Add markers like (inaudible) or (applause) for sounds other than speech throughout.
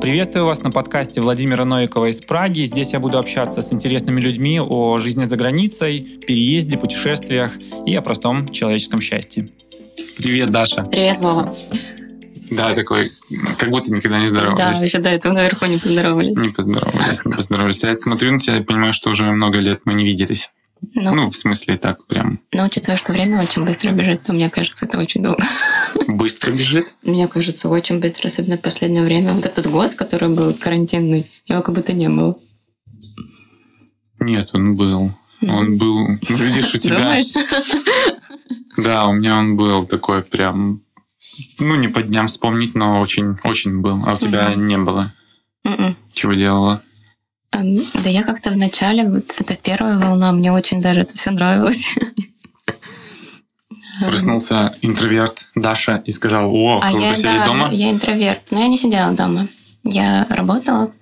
Приветствую вас на подкасте Владимира Новикова из Праги. Здесь я буду общаться с интересными людьми о жизни за границей, переезде, путешествиях и о простом человеческом счастье. Привет, Даша. Привет, Вова. Да, такой, как будто никогда не здоровались. Да, еще до этого наверху не поздоровались. Не поздоровались, не поздоровались. Я смотрю на тебя и понимаю, что уже много лет мы не виделись. Ну, Ну, в смысле, так прям но учитывая, что время очень быстро бежит, то мне кажется, это очень долго. (laughs) быстро бежит. Мне кажется, очень быстро, особенно в последнее время. Вот этот год, который был карантинный, его как будто не было. Нет, он был. Он был, ну, видишь, у тебя... Думаешь? (laughs) Да, у меня он был такой прям, ну, не по дням вспомнить, но очень, очень был. А у тебя не было. Чего делала? Эм, Да я как-то в начале, вот это первая волна, мне очень даже это все нравилось. (laughs) Проснулся интроверт Даша и сказал, о, А вы я, да, дома? я интроверт, но я не сидела дома. Я работала.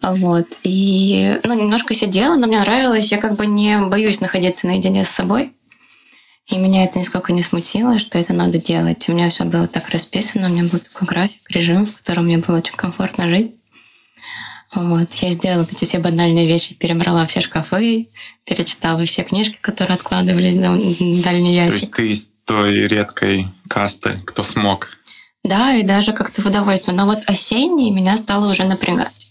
Вот. И, ну, немножко сидела, но мне нравилось. Я как бы не боюсь находиться наедине с собой. И меня это нисколько не смутило, что это надо делать. У меня все было так расписано, у меня был такой график, режим, в котором мне было очень комфортно жить. Вот. Я сделала эти все банальные вещи, перебрала все шкафы, перечитала все книжки, которые откладывались в дальний То ящик. есть ты из той редкой касты, кто смог. Да, и даже как-то в удовольствие. Но вот осенний меня стало уже напрягать.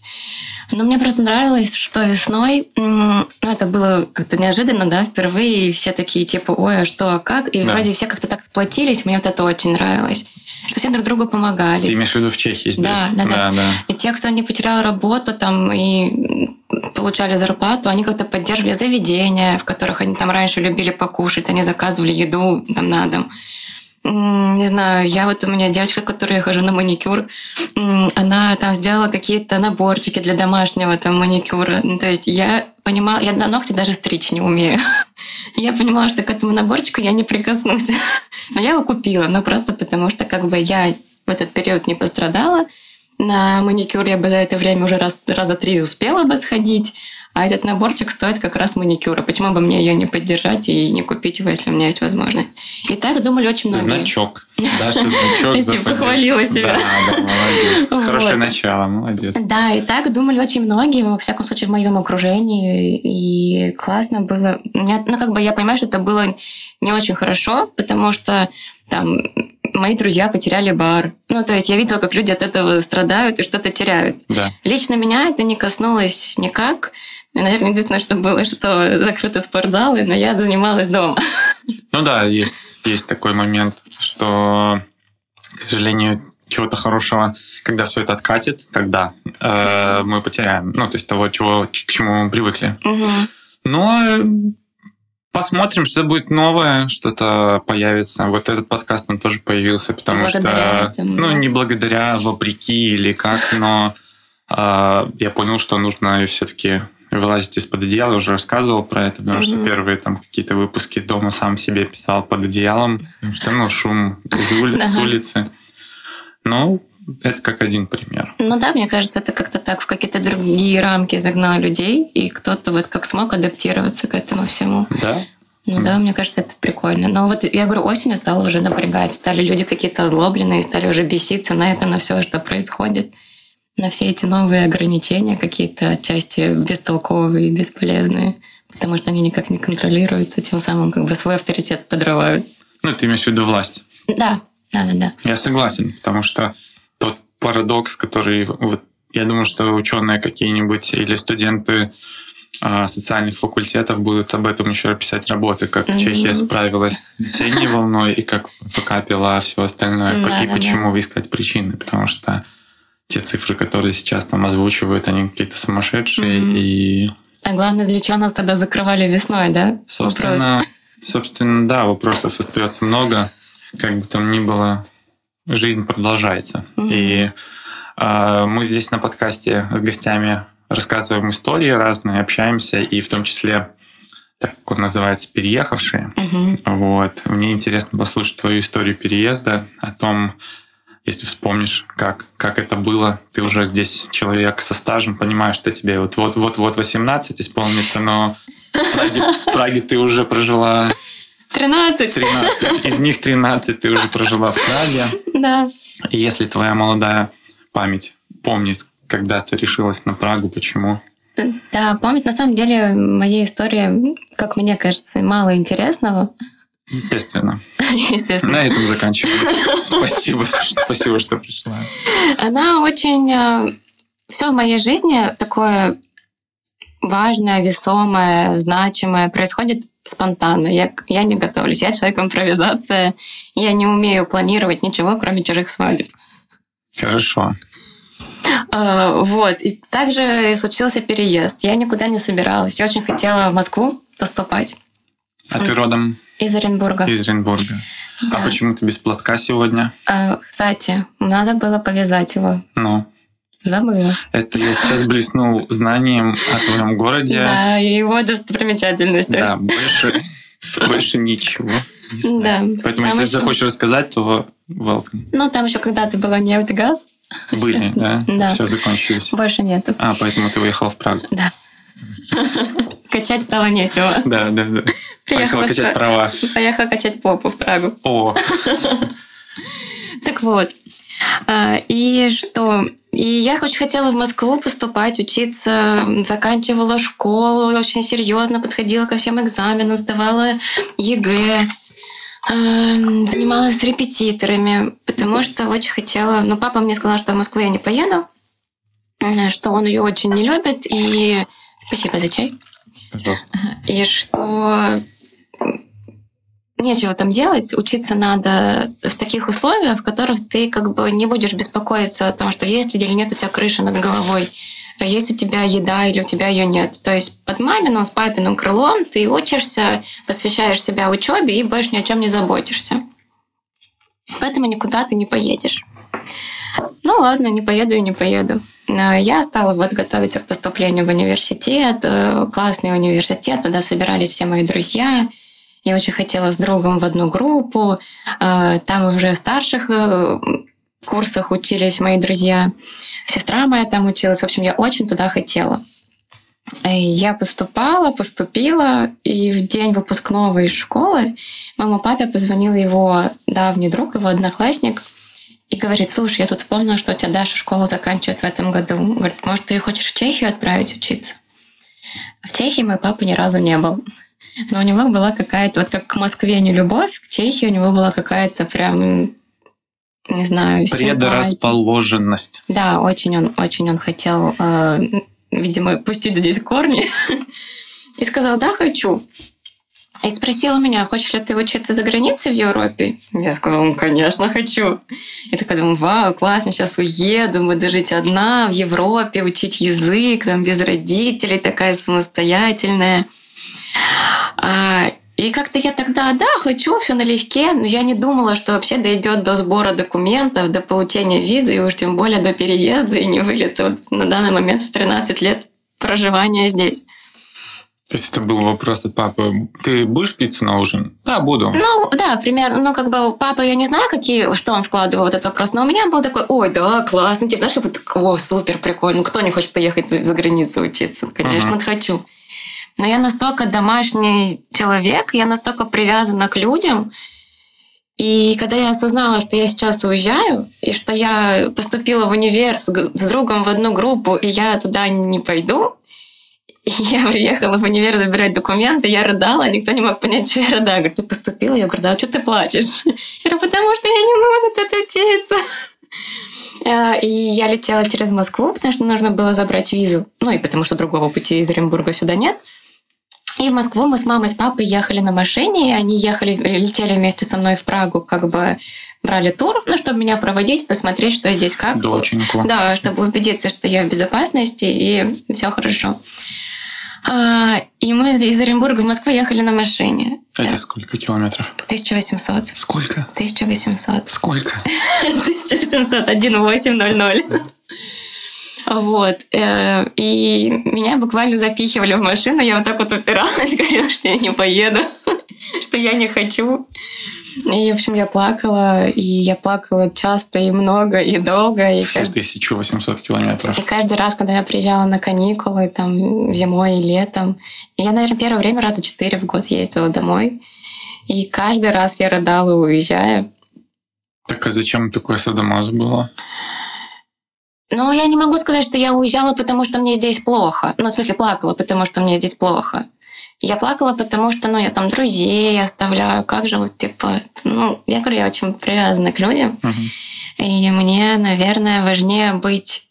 Но мне просто нравилось, что весной, ну, это было как-то неожиданно, да, впервые, и все такие, типа, ой, а что, а как? И Да. вроде все как-то так сплотились, мне вот это очень нравилось. Что все друг другу помогали. Ты имеешь в виду в Чехии здесь? Да, да, да. да. И те, кто не потерял работу там и получали зарплату, они как-то поддерживали заведения, в которых они там раньше любили покушать, они заказывали еду там на дом. Не знаю, я вот у меня девочка, которая я хожу на маникюр, она там сделала какие-то наборчики для домашнего там маникюра. Ну, то есть я понимала, я на ногти даже стричь не умею. (laughs) Я понимала, что к этому наборчику я не прикоснусь. (laughs) Но я его купила, но просто потому что как бы я в этот период не пострадала. На маникюр я бы за это время уже раз, раза три успела бы сходить, а этот наборчик стоит как раз маникюра. Почему бы мне ее не поддержать и не купить его, если у меня есть возможность? И так думали очень многие. Значок. (laughs) Даша, значок. за похвалила себя. Да, да, молодец. Вот. Хорошее начало, молодец. Да, и так думали очень многие, во всяком случае, в моем окружении. И классно было. Меня, ну, как бы я понимаю, что это было не очень хорошо, потому что там мои друзья потеряли бар. Ну, то есть я видела, как люди от этого страдают и что-то теряют. Да. Лично меня это не коснулось никак. Наверное, единственное, что было, что закрыты спортзалы, но я занималась дома. Ну да, есть, есть такой момент, что, к сожалению, чего-то хорошего, когда все это откатит, когда э, мы потеряем, ну, то есть того, чего, к чему мы привыкли. Мгм. Но э, посмотрим, что будет новое, что-то появится. Вот этот подкаст, он тоже появился, потому Благодаря что... этому, ну, не благодаря, вопреки или как, но э, я понял, что нужно все-таки вылазить из-под одеяла. Я уже рассказывал про это, потому что Мгм. первые там какие-то выпуски дома сам себе писал под одеялом, потому что, ну, шум из ули- с (laughs) улицы. Ну, это как один пример. Ну да, мне кажется, это как-то так в какие-то другие рамки загнало людей, и кто-то вот как смог адаптироваться к этому всему. Да? Ну да, мне кажется, это прикольно. Но вот я говорю, осенью стало уже напрягать. Стали люди какие-то озлобленные, стали уже беситься на это, на все, что происходит. На все эти новые ограничения, какие-то отчасти бестолковые и бесполезные. Потому что они никак не контролируются, тем самым как бы свой авторитет подрывают. Ну, ты имеешь в виду власть. Да, да, да, да. Я согласен, потому что тот парадокс, который вот, я думаю, что ученые какие-нибудь или студенты а, социальных факультетов будут об этом еще писать работы, как Мгм. Чехия справилась с осенней волной и как ФК пила все остальное, Да, и почему искать причины, потому что те цифры, которые сейчас там озвучивают, они какие-то сумасшедшие, Мгм. и, А главное, для чего нас тогда закрывали весной, да? Вопрос. собственно, собственно, да, вопросов остается много, как бы там ни было, жизнь продолжается. Мгм. И а, мы здесь на подкасте с гостями рассказываем истории разные, общаемся, и в том числе, так как он называется, переехавшие. Мгм. Вот. Мне интересно послушать твою историю переезда, о том, если вспомнишь, как, как это было. Ты уже здесь человек со стажем, понимаешь, что тебе вот-вот-вот 18 исполнится, но в Праге, в Праге ты уже прожила 13. 13. Из них 13 ты уже прожила в Праге. Да. И если твоя молодая память помнить, когда ты решилась на Прагу, почему? Да, помнить, на самом деле, моя история, как мне кажется, мало интересного. Естественно. (laughs) Естественно. На этом заканчиваем. (laughs) Спасибо, спасибо, что пришла. Она очень... э, Все в моей жизни такое важное, весомое, значимое происходит спонтанно. Я, я не готовлюсь. Я человек импровизация. Я не умею планировать ничего, кроме чужих свадеб. Хорошо. А, Вот. И также случился переезд. Я никуда не собиралась. Я очень хотела в Москву поступать А ты родом из Оренбурга. из Оренбурга. Да. А почему ты без платка сегодня? А, Кстати, надо было повязать его. Ну, Забыла. это я сейчас блеснул знанием о твоем городе. Да, и его достопримечательность. Да, больше, больше ничего. Да. Поэтому, Там если еще- захочешь рассказать, то welcome. Ну, там еще когда-то была нефть, газ. Были, да? Да. Все закончились. Больше нету. А, поэтому ты уехала в Прагу. Да. (laughs) Качать стало нечего. Да, да, да. Поехала в качать Пра- права. Поехала качать попу в Прагу. О, Так вот. А, И что? И я очень хотела в Москву поступать, учиться, заканчивала школу, очень серьезно подходила ко всем экзаменам, сдавала ЕГЭ, эм, занималась с репетиторами, потому что очень хотела... Но папа мне сказал, что в Москву я не поеду, что он ее очень не любит, и... Спасибо за чай. пожалуйста. И что нечего там делать, учиться надо в таких условиях, в которых ты как бы не будешь беспокоиться о том, что есть ли или нет у тебя крыша над головой, есть у тебя еда или у тебя ее нет. То есть под маминым, с папиным крылом ты учишься, посвящаешь себя учебе и больше ни о чем не заботишься. Поэтому никуда ты не поедешь. Ну ладно, не поеду и не поеду. А Я стала вот готовиться к поступлению в университет. Э, Классный университет, туда собирались все мои друзья. Я очень хотела с другом в одну группу. Э, Там уже в старших э, курсах учились мои друзья. Сестра моя там училась. В общем, я очень туда хотела. Я поступала, поступила, и в день выпускного из школы мама папе позвонил его давний друг, его одноклассник, и говорит, слушай, я тут вспомнила, что у тебя Даша школу заканчивает в этом году. Говорит, может, ты ее хочешь в Чехию отправить учиться? В Чехии мой папа ни разу не был. Но у него была какая-то, вот как к Москве не любовь, к Чехии у него была какая-то прям, не знаю, симпатия. Предрасположенность. Да, очень он, очень он хотел, э, видимо, пустить здесь корни. (laughs) И сказал, да, хочу. И спросил у меня, хочешь ли ты учиться за границей в Европе? Я сказала, ну, конечно, хочу. И такая думаю, вау, классно, сейчас уеду, буду жить одна в Европе, учить язык, там, без родителей, такая самостоятельная. А, и как-то я тогда, да, хочу, все налегке, но я не думала, что вообще дойдет до сбора документов, до получения визы, и уж тем более до переезда и не вылета вот на данный момент в 13 лет проживания здесь. То есть это был вопрос от папы. Ты будешь пиццу на ужин? Да, буду. Ну, да, примерно, ну, как бы, папа, я не знаю, какие, что он вкладывал в этот вопрос, но у меня был такой, ой, да, классно, типа, знаешь, как о, супер, прикольно, кто не хочет уехать за, границу учиться? Конечно, Мгм. хочу. Но я настолько домашний человек, я настолько привязана к людям, и когда я осознала, что я сейчас уезжаю, и что я поступила в универ с, с другом в одну группу, и я туда не пойду, и я приехала в универ забирать документы, я рыдала, никто не мог понять, что я рыдаю. Говорит, ты поступила? Я говорю, да, а что ты плачешь? Я говорю, потому что я не могу тут учиться. А, И я летела через Москву, потому что нужно было забрать визу. Ну и потому что другого пути из Оренбурга сюда нет. И в Москву мы с мамой, с папой ехали на машине, и они ехали, летели вместе со мной в Прагу, как бы брали тур, ну, чтобы меня проводить, посмотреть, что здесь как. Доченьку. Да, чтобы убедиться, что я в безопасности и все хорошо. А, и мы из Оренбурга в Москву ехали на машине. Это сколько километров? 1800. Сколько? 1800. Сколько? (laughs) 1800, 1800. Вот. э, И меня буквально запихивали в машину. Я вот так вот упиралась, (laughs) говорила, что я не поеду, (laughs) что я не хочу. И, в общем, я плакала, и я плакала часто и много, и долго. И Все каждый, 1800 километров. и каждый раз, когда я приезжала на каникулы, там, зимой и летом, я, наверное, первое время раза четыре в год ездила домой. И каждый раз я рыдала, уезжая. Так а зачем такое садомаза было? Ну, я не могу сказать, что я уезжала, потому что мне здесь плохо. Ну, в смысле, плакала, потому что мне здесь плохо. Я плакала, потому что, ну, я там друзей оставляю. Как же вот, типа, ну, я говорю, я очень привязана к людям. Мгм. И мне, наверное, важнее быть...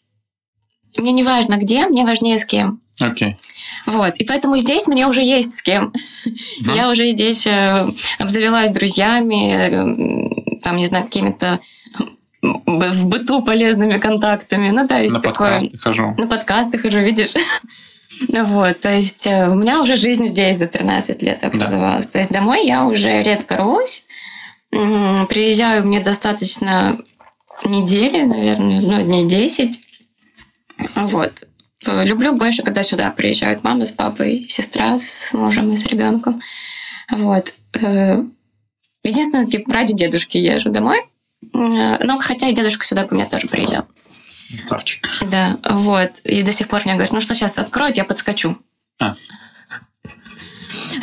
Мне не важно где, мне важнее с кем. Окей. Вот. И поэтому здесь мне уже есть с кем. Мгм. Я уже здесь э, обзавелась друзьями, э, там, не знаю, какими-то м, в быту полезными контактами. Ну, да, есть На такое. подкасты хожу. На подкастах уже, видишь. Вот, то есть э, у меня уже жизнь здесь за 13 лет образовалась. То есть домой я уже редко рвусь. Приезжаю, мне достаточно недели, наверное, ну, дней 10. Вот. Люблю больше, когда сюда приезжают мама с папой, сестра с мужем и с ребенком. Вот. Э, Единственное, типа, ради дедушки езжу домой. Но хотя и дедушка сюда ко мне тоже приезжал. Красавчик. Да, вот. И до сих пор мне говорят, ну что, сейчас откроют, я подскочу. А.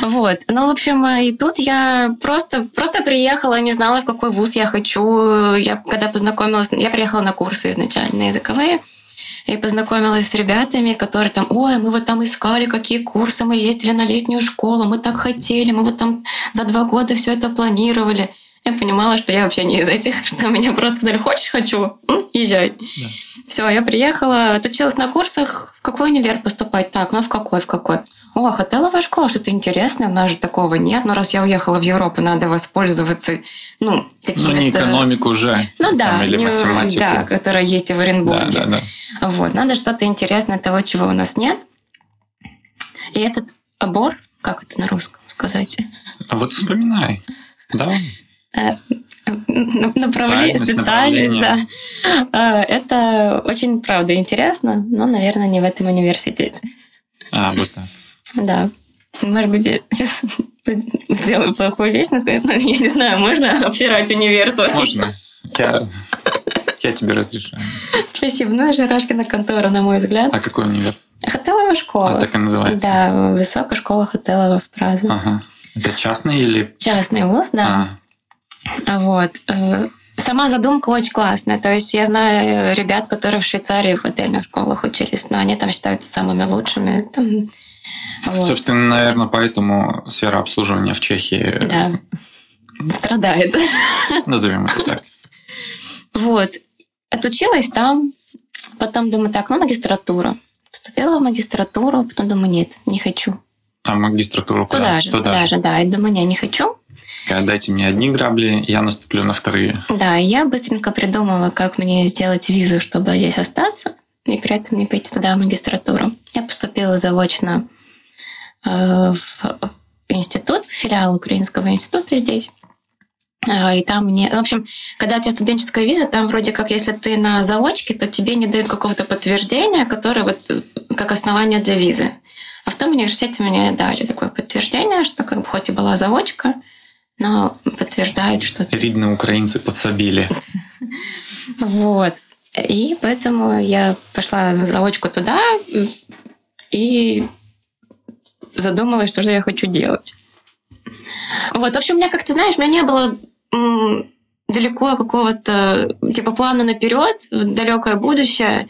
Вот. Ну, в общем, э, и тут я просто, просто приехала, не знала, в какой вуз я хочу. Я когда познакомилась, я приехала на курсы изначально языковые, и познакомилась с ребятами, которые там, ой, мы вот там искали, какие курсы, мы ездили на летнюю школу, мы так хотели, мы вот там за два года все это планировали. Я понимала, что я вообще не из этих, (laughs) что меня просто сказали, хочешь, хочу, М, езжай. Да. Все, я приехала, отучилась на курсах, в какой универ поступать? Так, ну в какой, в какой? О, хотеловая школа, что-то интересное, у нас же такого нет. Но раз я уехала в Европу, надо воспользоваться, ну, какими-то... Ну, не экономику уже. Ну да, там, или не- математику. да, которая есть в да, Оренбурге. да, да. Вот, надо что-то интересное того, чего у нас нет. И этот обор, как это на русском сказать? А вот вспоминай. Да? Э, Направление, Специальность, да. А, Это очень, правда, интересно, но, наверное, не в этом университете. А, вот так. Да. Может быть, я сейчас (laughs) сделаю плохую вещь, но я не знаю, можно обсирать универсу? Можно. Я, я тебе разрешаю. Спасибо. Ну, Жирашкина контора, на мой взгляд. А какой универ? Хотелова школа. А, так и называется? Да, высокая школа Хотелова в Празе. Ага. Это частный или... Частный вуз, да. А, Вот. Э, Сама задумка очень классная. То есть я знаю ребят, которые в Швейцарии в отельных школах учились, но они там считаются самыми лучшими. Там, вот. Собственно, наверное, поэтому сфера обслуживания в Чехии, Да. Страдает. назовем это так. Вот. Отучилась там. Потом думаю, так, ну, магистратура. Поступила в магистратуру, потом думаю, нет, не хочу. А магистратуру куда? Туда же, туда же, да. И думаю, не, не хочу. Сказать, Дайте мне одни грабли, я наступлю на вторые. Да, и я быстренько придумала, как мне сделать визу, чтобы здесь остаться, и при этом не пойти туда, в магистратуру. Я поступила заочно э, в институт, в филиал Украинского института здесь. А, И там мне... В общем, когда у тебя студенческая виза, там вроде как, если ты на заочке, то тебе не дают какого-то подтверждения, которое вот э, как основание для визы. А в том университете мне дали такое подтверждение, что как бы хоть и была заочка, но подтверждают, что ты Ридные украинцы подсобили. вот. И поэтому я пошла на заочку туда и задумалась, что же я хочу делать. Вот, в общем, у меня, как ты знаешь, у меня не было далеко какого-то типа плана наперед, в далекое будущее.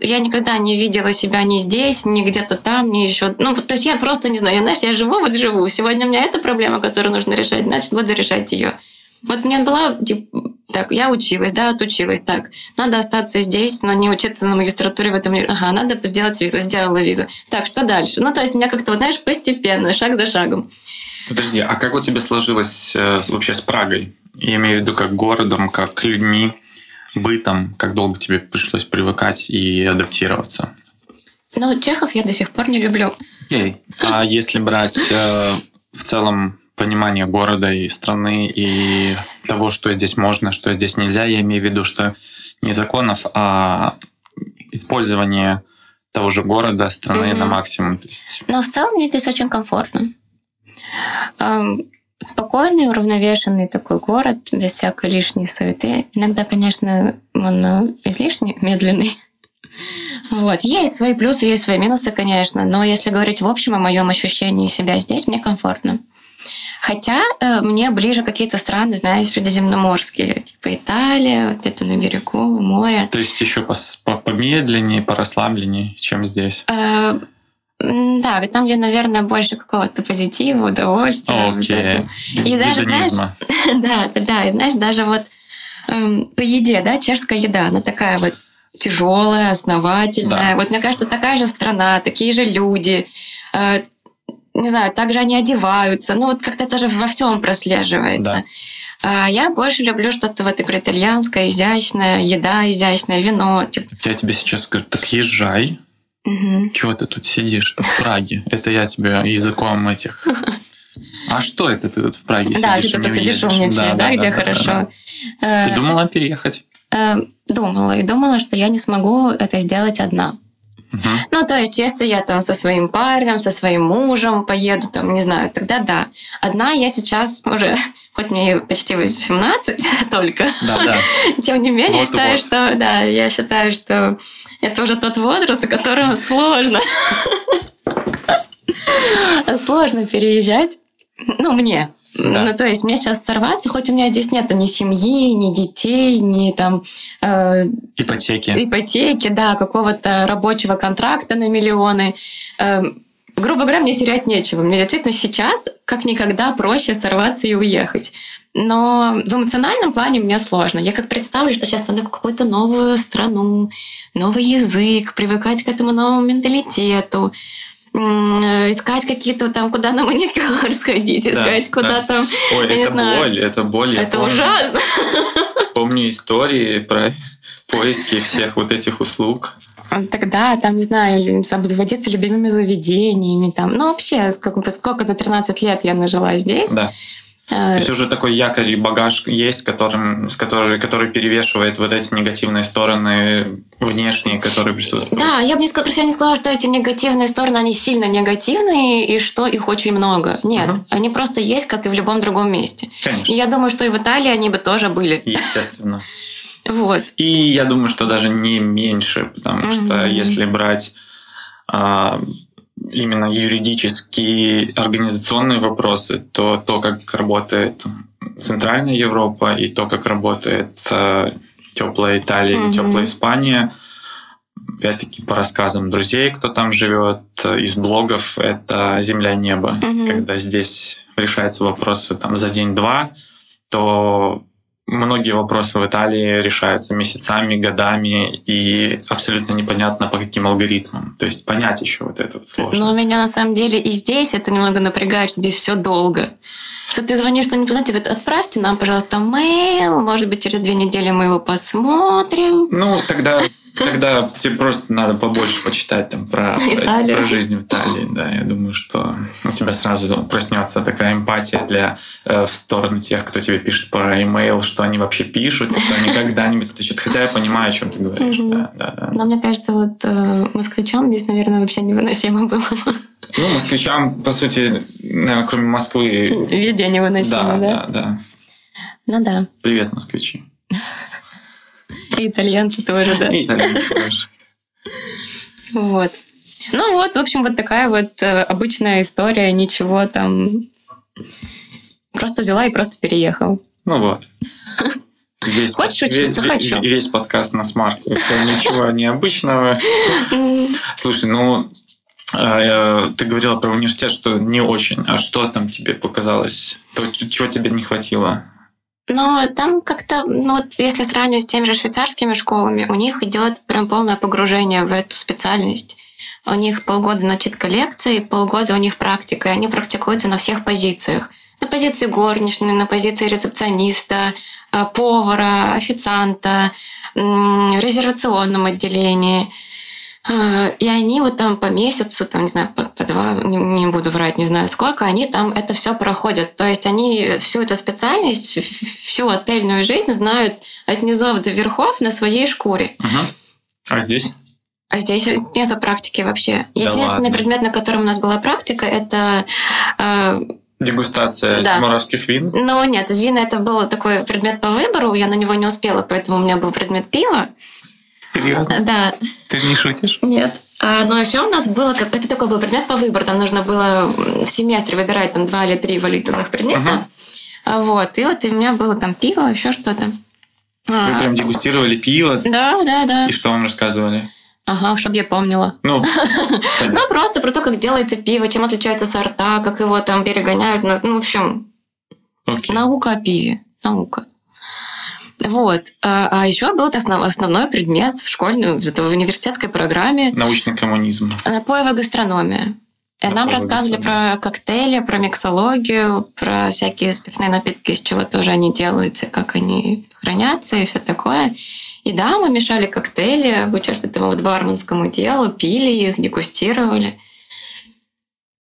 Я никогда не видела себя ни здесь, ни где-то там, ни еще. Ну, то есть я просто не знаю, я, знаешь, я живу, вот живу. Сегодня у меня эта проблема, которую нужно решать, значит, буду решать ее. Вот у меня была, типа, так, я училась, да, отучилась, так, надо остаться здесь, но не учиться на магистратуре в этом мире. Ага, надо сделать визу, сделала визу. Так, что дальше? Ну, то есть у меня как-то, вот, знаешь, постепенно, шаг за шагом. Подожди, а как у тебя сложилось э, вообще с Прагой? Я имею в виду как городом, как людьми, бытом. Как долго тебе пришлось привыкать и адаптироваться? Но чехов я до сих пор не люблю. Окей. А если брать э, в целом понимание города и страны и того, что здесь можно, что здесь нельзя, я имею в виду, что не законов, а использование того же города, страны Мгм. на максимум. То есть, Но в целом мне здесь очень комфортно. Эм, Спокойный, уравновешенный такой город, без всякой лишней суеты. Иногда, конечно, он э, излишне медленный. (laughs) Вот. Есть свои плюсы, есть свои минусы, конечно, но если говорить в общем о моем ощущении себя здесь, мне комфортно. Хотя э, мне ближе какие-то страны, знаешь, средиземноморские, типа Италия, вот это на берегу, море. То есть еще помедленнее, порасслабленнее, чем здесь? Э, да, там, где, наверное, больше какого-то позитива, удовольствия. Вот и даже, знаешь, (laughs) да, да, и знаешь, даже вот эм, по еде, да, чешская еда, она такая вот тяжелая, основательная. Да. Вот мне кажется, такая же страна, такие же люди, э, не знаю, также они одеваются. Ну вот как-то это же во всем прослеживается. Да. А я больше люблю что-то вот итальянское, изящное, еда изящная, вино. Я тебе сейчас скажу, так езжай. Угу. Чего ты тут сидишь в Праге? Это я тебе языком этих... (laughs) А что это ты тут в Праге сидишь? Да, ты тут сидишь умничаешь, да, где хорошо. Ты думала переехать? Э, думала. И думала, что я не смогу это сделать одна. Угу. Ну, то есть, если я там со своим парнем, со своим мужем поеду, там, не знаю, тогда да. Одна я сейчас уже, (laughs) хоть мне почти 18 (laughs) только, да, да. (laughs) тем не менее, вот, считаю, вот. что, да, я считаю, что это уже тот возраст, о котором сложно. Сложно переезжать. Ну, мне. Да. Ну, то есть мне сейчас сорваться, хоть у меня здесь нет ни семьи, ни детей, ни там... Э, ипотеки. Ипотеки, да, какого-то рабочего контракта на миллионы. Э, грубо говоря, мне терять нечего. Мне действительно сейчас как никогда проще сорваться и уехать. Но в эмоциональном плане мне сложно. Я как представлю, что сейчас надо в какую-то новую страну, новый язык, привыкать к этому новому менталитету. Э, искать какие-то там, куда на маникюр (laughs) сходить, искать да, куда да. там, Ой, я это не знаю. боль, это боль. Это помню. ужасно. (laughs) Помню истории про (laughs) поиски всех вот этих услуг. Тогда, там, не знаю, обзаводиться любимыми заведениями, там, ну, вообще, сколько, сколько за 13 лет я нажила здесь. Да. То есть уже такой якорь и багаж есть, которым, с который, который перевешивает вот эти негативные стороны внешние, которые присутствуют. Да, я бы не сказала, я не сказала, что эти негативные стороны, они сильно негативные, и что их очень много. Нет, угу. они просто есть, как и в любом другом месте. Конечно. И я думаю, что и в Италии они бы тоже были. Естественно. (laughs) Вот. И я думаю, что даже не меньше, потому что если брать а, именно юридические, организационные вопросы, то то, как работает Центральная Европа и то, как работает э, теплая Италия mm-hmm. и теплая Испания, опять-таки по рассказам друзей, кто там живет, из блогов, это земля-небо. Mm-hmm. Когда здесь решаются вопросы там за день-два, то многие вопросы в Италии решаются месяцами, годами, и абсолютно непонятно по каким алгоритмам. То есть понять еще вот это вот сложно. Но меня на самом деле и здесь это немного напрягает, что здесь все долго. Что ты звонишь что-нибудь, знаете, говорят, отправьте нам, пожалуйста, мейл, может быть, через две недели мы его посмотрим. Ну, тогда Тогда тебе просто надо побольше почитать там про, (laughs) про жизнь в Италии. Да, я думаю, что у тебя сразу проснется такая эмпатия для э, в сторону тех, кто тебе пишет про имейл, что они вообще пишут, что они когда-нибудь отвечают. Хотя я понимаю, о чем ты говоришь. Да, да, да. Но мне кажется, вот э, москвичам здесь, наверное, вообще невыносимо было. Ну, москвичам, по сути, наверное, кроме Москвы... Везде невыносимо, да? Да, да, да. Ну да. Привет, москвичи. И итальянцы тоже, да. И итальянцы тоже. Вот. Ну вот, в общем, вот такая вот э, обычная история, ничего там. Просто взяла и просто переехал. Ну вот. Весь, Хочешь учиться? Весь, Хочу. Весь подкаст на смарку. Ничего необычного. (laughs) Слушай, ну, э, ты говорила про университет, что не очень. А что там тебе показалось? То, чего тебе не хватило? Но там как-то, ну вот если сравнивать с теми же швейцарскими школами, у них идет прям полное погружение в эту специальность. У них полгода начитка лекций, полгода у них практика, и они практикуются на всех позициях. На позиции горничной, на позиции рецепциониста, э, повара, официанта, в резервационном отделении – и они вот там по месяцу, там, не знаю, по, по два, не, не буду врать, не знаю сколько, они там это все проходят. То есть они всю эту специальность, всю отельную жизнь знают от низов до верхов на своей шкуре. Угу. А здесь? А здесь нет практики вообще. Да Единственный ладно. предмет, на котором у нас была практика, это э, Дегустация да. моравских вин? Ну, нет, вина это был такой предмет по выбору, я на него не успела, поэтому у меня был предмет пива. Серьезно? Да. Ты не шутишь? Нет. А, но еще у нас было, как это такой был предмет по выбору, там нужно было в семестре выбирать там два или три валютных предмета. Uh-huh. Вот, и вот у меня было там пиво, еще что-то. Вы а, прям дегустировали пиво? Да, да, да. И что вам рассказывали? Ага, чтобы я помнила. Ну, (laughs) ну, просто про то, как делается пиво, чем отличаются сорта, как его там перегоняют. Ну, в общем, наука о пиве. Наука. Вот. А, а еще был основ, основной предмет в школьной, в университетской программе. Научный коммунизм. Напоевая гастрономия. И нам рассказывали про коктейли, про миксологию, про всякие спиртные напитки, из чего тоже они делаются, как они хранятся и все такое. И да, мы мешали коктейли, обучались этому вот барменскому делу, пили их, дегустировали.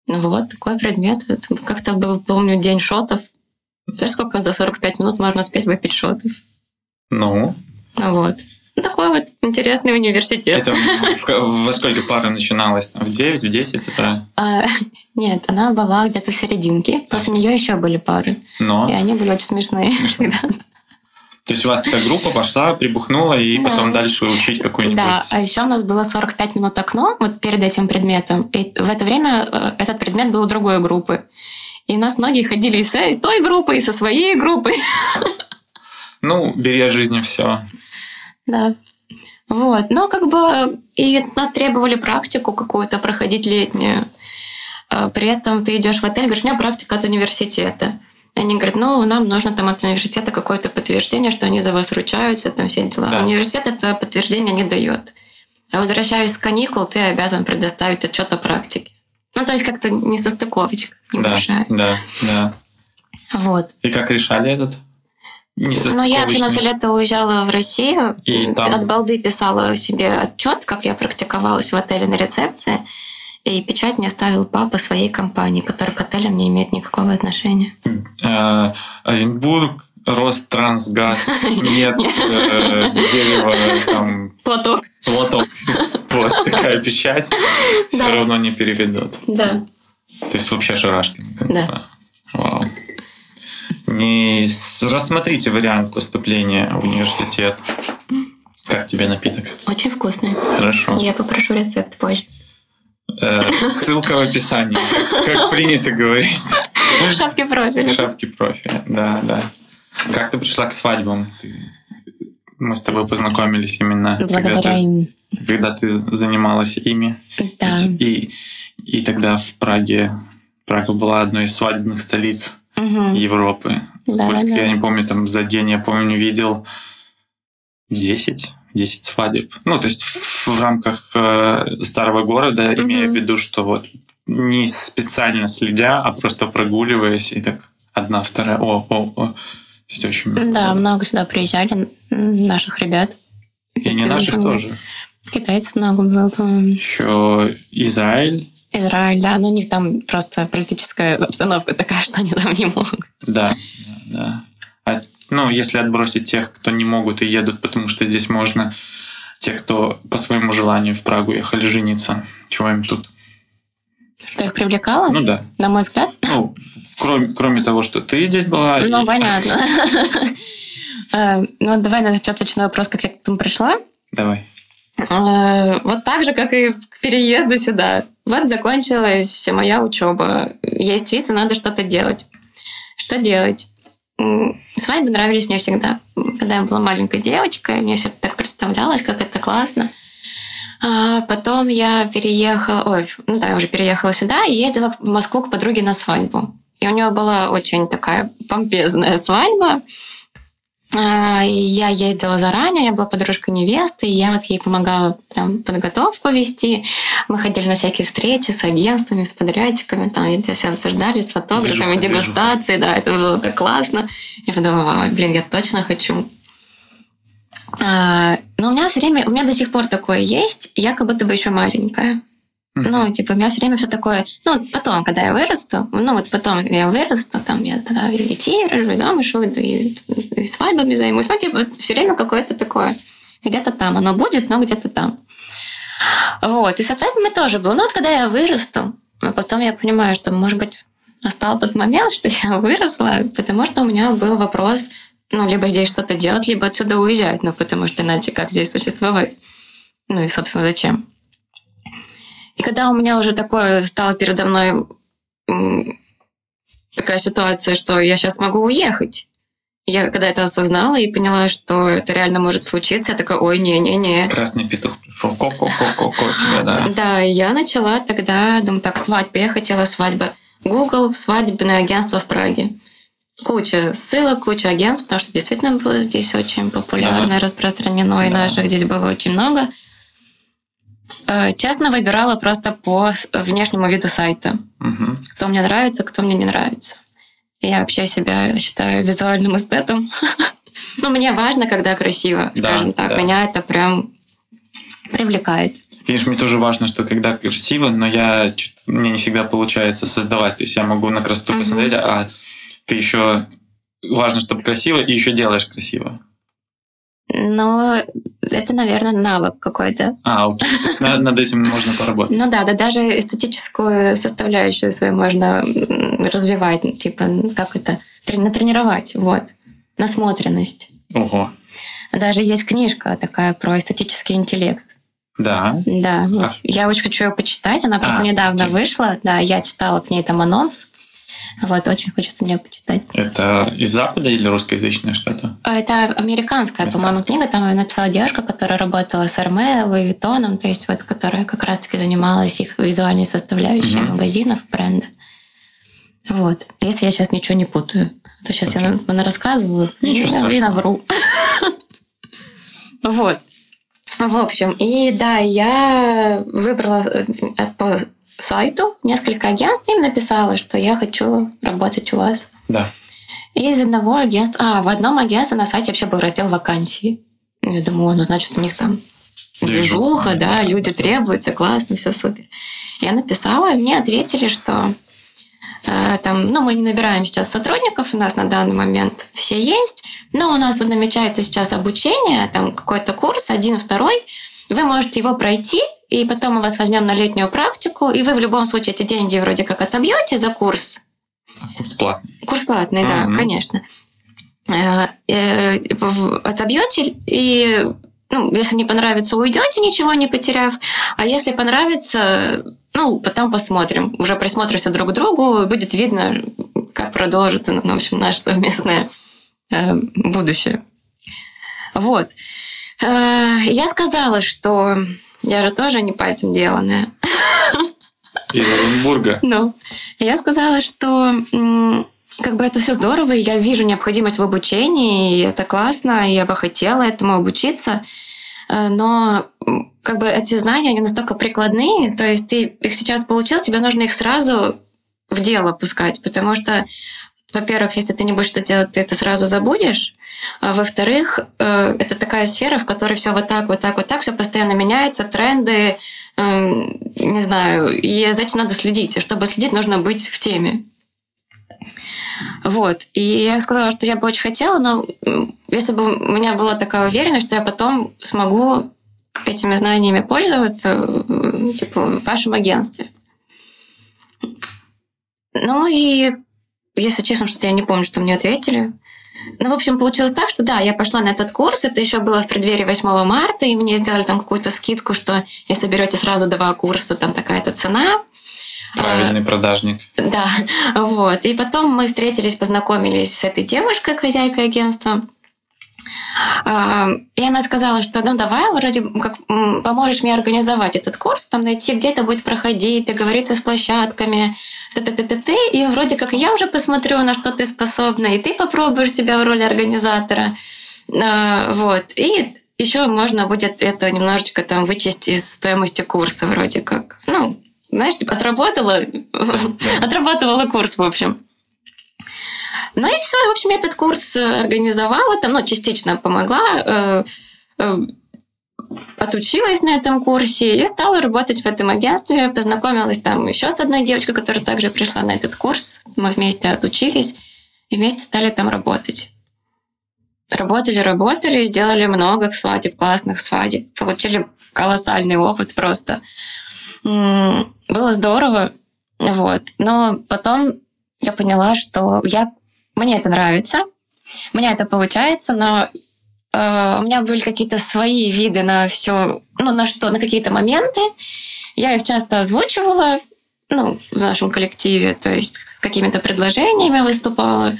Ну вот, такой предмет. Как-то был, помню, день шотов. Знаешь, сколько за 45 минут можно успеть выпить шотов? Ну? Вот. Ну, такой вот интересный университет. Это во сколько пара начиналась? В 9, в 10 утра? А, нет, она была где-то в серединке. После нее еще были пары. Но? И они были очень смешные. То есть у вас эта группа пошла, прибухнула и да. потом дальше учить какую-нибудь... Да, а еще у нас было 45 минут окно вот перед этим предметом. И в это время э, этот предмет был у другой группы. И у нас многие ходили и с той группы, и со своей группой. Ну, бери от жизни все. Да. Вот. Но как бы и нас требовали практику какую-то проходить летнюю. А при этом ты идешь в отель, говоришь, у меня практика от университета. Они говорят, ну, нам нужно там от университета какое-то подтверждение, что они за вас ручаются, там все дела. Да. Университет это подтверждение не дает. А возвращаясь с каникул, ты обязан предоставить отчет о практике. Ну, то есть как-то не состыковочка небольшая. Да, да, да. Вот. И как решали этот? Ну, я все на все лето уезжала в Россию. И там... От балды писала себе отчет, как я практиковалась в отеле на рецепции. И печать мне оставил папа своей компании, которая к отелям не имеет никакого отношения. Э, Оренбург, Ространсгаз, нет (laughs) э, дерева, там... Платок. Платок. Вот такая печать. (laughs) Все равно не переведут. Да. То есть вообще шарашки. Да. Вау. Не рассмотрите вариант поступления в университет. Как тебе напиток? Очень вкусный. Хорошо. Я попрошу рецепт позже. Э, ссылка в описании. Как принято говорить. Шапки профиля. Шапки профиля, да, да. Как ты пришла к свадьбам? Мы с тобой познакомились именно благодаря когда ты, им. Когда ты занималась ими. Да. И, и тогда в Праге Прага была одной из свадебных столиц угу. Европы. Сколько, да, я не помню, там за день, я помню, видел 10, 10 свадеб. Ну, то есть в, рамках э, старого города, угу. имея в виду, что вот не специально следя, а просто прогуливаясь, и так одна, вторая, о, о, о. То есть очень Да, много сюда приезжали наших ребят. И не наших тоже. Китайцев много было, по-моему. Еще Израиль. Израиль, да, но у них там просто политическая обстановка такая, (laughs) что они там не могут. Да, да. А, ну, если отбросить тех, кто не могут и едут, потому что здесь можно, те, кто по своему желанию в Прагу ехали жениться, чего им тут? Что их привлекало? Ну да. На мой взгляд? Ну, кроме, кроме того, что ты здесь была. Ну, и... понятно. (laughs) Э, ну, давай начнем точный вопрос, как я к этому пришла. Давай. Э, вот так же, как и к переезду сюда. Вот закончилась моя учеба. Есть виза, надо что-то делать. Что делать? Свадьбы нравились мне всегда. Когда я была маленькой девочкой, мне все так представлялось, как это классно. А потом я переехала, ой, ну да, я уже переехала сюда и ездила в Москву к подруге на свадьбу. И у нее была очень такая помпезная свадьба. А, я ездила заранее, я была подружкой невесты, и я вот ей помогала там подготовку вести. Мы ходили на всякие встречи с агентствами, с подрядчиками, там это все обсуждали с фотографами, дегустации, да, это было так классно. Я подумала, блин, я точно хочу. А, но у меня все время, у меня до сих пор такое есть, я как будто бы еще маленькая. Ну, типа, у меня все время все такое... Ну, потом, когда я вырасту, ну, вот потом я вырасту, там, я тогда и детей рожу, и замуж выйду, и, и свадьбами займусь. Ну, типа, все время какое-то такое. Где-то там оно будет, но где-то там. Вот. И со свадьбами тоже было. Ну, вот когда я вырасту, а потом я понимаю, что, может быть, настал тот момент, (laughs) что я выросла, потому что у меня был вопрос, ну, либо здесь что-то делать, либо отсюда уезжать, ну, потому что иначе как здесь существовать? Ну, и, собственно, зачем? И когда у меня уже такое стало передо мной такая ситуация, что я сейчас могу уехать. Я когда это осознала и поняла, что это реально может случиться, я такая, ой, не-не-не. Красный петух пришел, ко-ко-ко-ко-ко тебя, да. (laughs) Да, я начала тогда, думаю, так, свадьба, я хотела свадьба. Google, свадебное агентство в Праге. Куча ссылок, куча агентств, потому что действительно было здесь очень популярно, да. распространено, и да. наших здесь было очень много. Э, честно выбирала просто по внешнему виду сайта. Угу. Кто мне нравится, кто мне не нравится. Я вообще себя считаю визуальным эстетом. Но (laughs) ну, мне важно, когда красиво, скажем так. Меня это прям привлекает. Конечно, мне тоже важно, что когда красиво, но я мне не всегда получается создавать. То есть я могу на красоту посмотреть, а ты еще важно, чтобы красиво, и еще делаешь красиво. Но это, наверное, навык какой-то. А, окей. То есть над этим можно поработать. Ну да, да, даже эстетическую составляющую свою можно развивать, типа, как это, натренировать, вот, насмотренность. Ого. Даже есть книжка такая про эстетический интеллект. Да. Да. А. Я очень хочу ее почитать. Она просто а, недавно окей. вышла. Да, я читала к ней там анонс. Вот, очень хочется мне почитать. Это из Запада или русскоязычное что-то? А, это американская, по-моему, книга. Там написала девушка, которая работала с Hermé, Луи Виттоном, то есть вот, которая как раз-таки занималась их визуальной составляющей угу. магазинов, бренда. Вот. Если я сейчас ничего не путаю, то сейчас okay. я на рассказываю Ничего и навру. (laughs) Вот. В общем, и да, я выбрала э, по сайту несколько агентств, им написала, что я хочу работать у вас. Да. И из одного агентства... А, в одном агентстве на сайте вообще был раздел вакансии. Я думаю, ну, значит, у них там движуха, да, люди требуются, классно, все супер. Я написала, и мне ответили, что э, там, ну, мы не набираем сейчас сотрудников, у нас на данный момент все есть, но у нас вот намечается сейчас обучение, там какой-то курс, один, второй, вы можете его пройти, и потом мы вас возьмем на летнюю практику, и вы в любом случае эти деньги вроде как отобьете за курс. Курс платный. Курс платный, да, mm-hmm. конечно. Э, э, отобьете и ну, если не понравится, уйдете, ничего не потеряв. А если понравится, ну, потом посмотрим. Уже присмотримся друг к другу, будет видно, как продолжится, ну, в общем, наше совместное э, будущее. Вот. Я сказала, что я же тоже не пальцем деланная. Из Оренбурга. Ну. Я сказала, что как бы это все здорово, и я вижу необходимость в обучении, и это классно, и я бы хотела этому обучиться. Э, но как бы эти знания, они настолько прикладные, то есть ты их сейчас получил, тебе нужно их сразу в дело пускать, потому что во-первых, если ты не будешь это делать, ты это сразу забудешь. А во-вторых, э, это такая сфера, в которой все вот так, вот так, вот так, все постоянно меняется, тренды, эм, не знаю, и за этим надо следить. И чтобы следить, нужно быть в теме. Вот. И я сказала, что я бы очень хотела, но если бы у меня была такая уверенность, что я потом смогу этими знаниями пользоваться типа, в вашем агентстве. Ну и если честно, что я не помню, что мне ответили. Ну, в общем, получилось так, что да, я пошла на этот курс, это еще было в преддверии 8 марта, и мне сделали там какую-то скидку, что если берете сразу два курса, там такая-то цена. Правильный а, продажник. Да, (laughs) вот. И потом мы встретились, познакомились с этой девушкой, хозяйкой агентства. А, и она сказала, что ну давай вроде как поможешь мне организовать этот курс, там найти, где это будет проходить, договориться с площадками, т-т-т-т-т, и вроде как я уже посмотрю, на что ты способна, и ты попробуешь себя в роли организатора. А, вот. И еще можно будет это немножечко там вычесть из стоимости курса вроде как. Ну, знаешь, отработала, (laughs) отрабатывала курс, в общем. Ну и все, в общем, я этот курс организовала, там, ну, частично помогла, э, э, отучилась на этом курсе и стала работать в этом агентстве. Познакомилась там еще с одной девочкой, которая также пришла на этот курс. Мы вместе отучились и вместе стали там работать. Работали, работали, сделали много свадеб, классных свадеб. Получили колоссальный опыт просто. Было здорово. Вот. Но потом я поняла, что я, мне это нравится, у меня это получается, но Э, у меня были какие-то свои виды на все, ну, на что, на какие-то моменты. Я их часто озвучивала, ну, в нашем коллективе, то есть с какими-то предложениями выступала.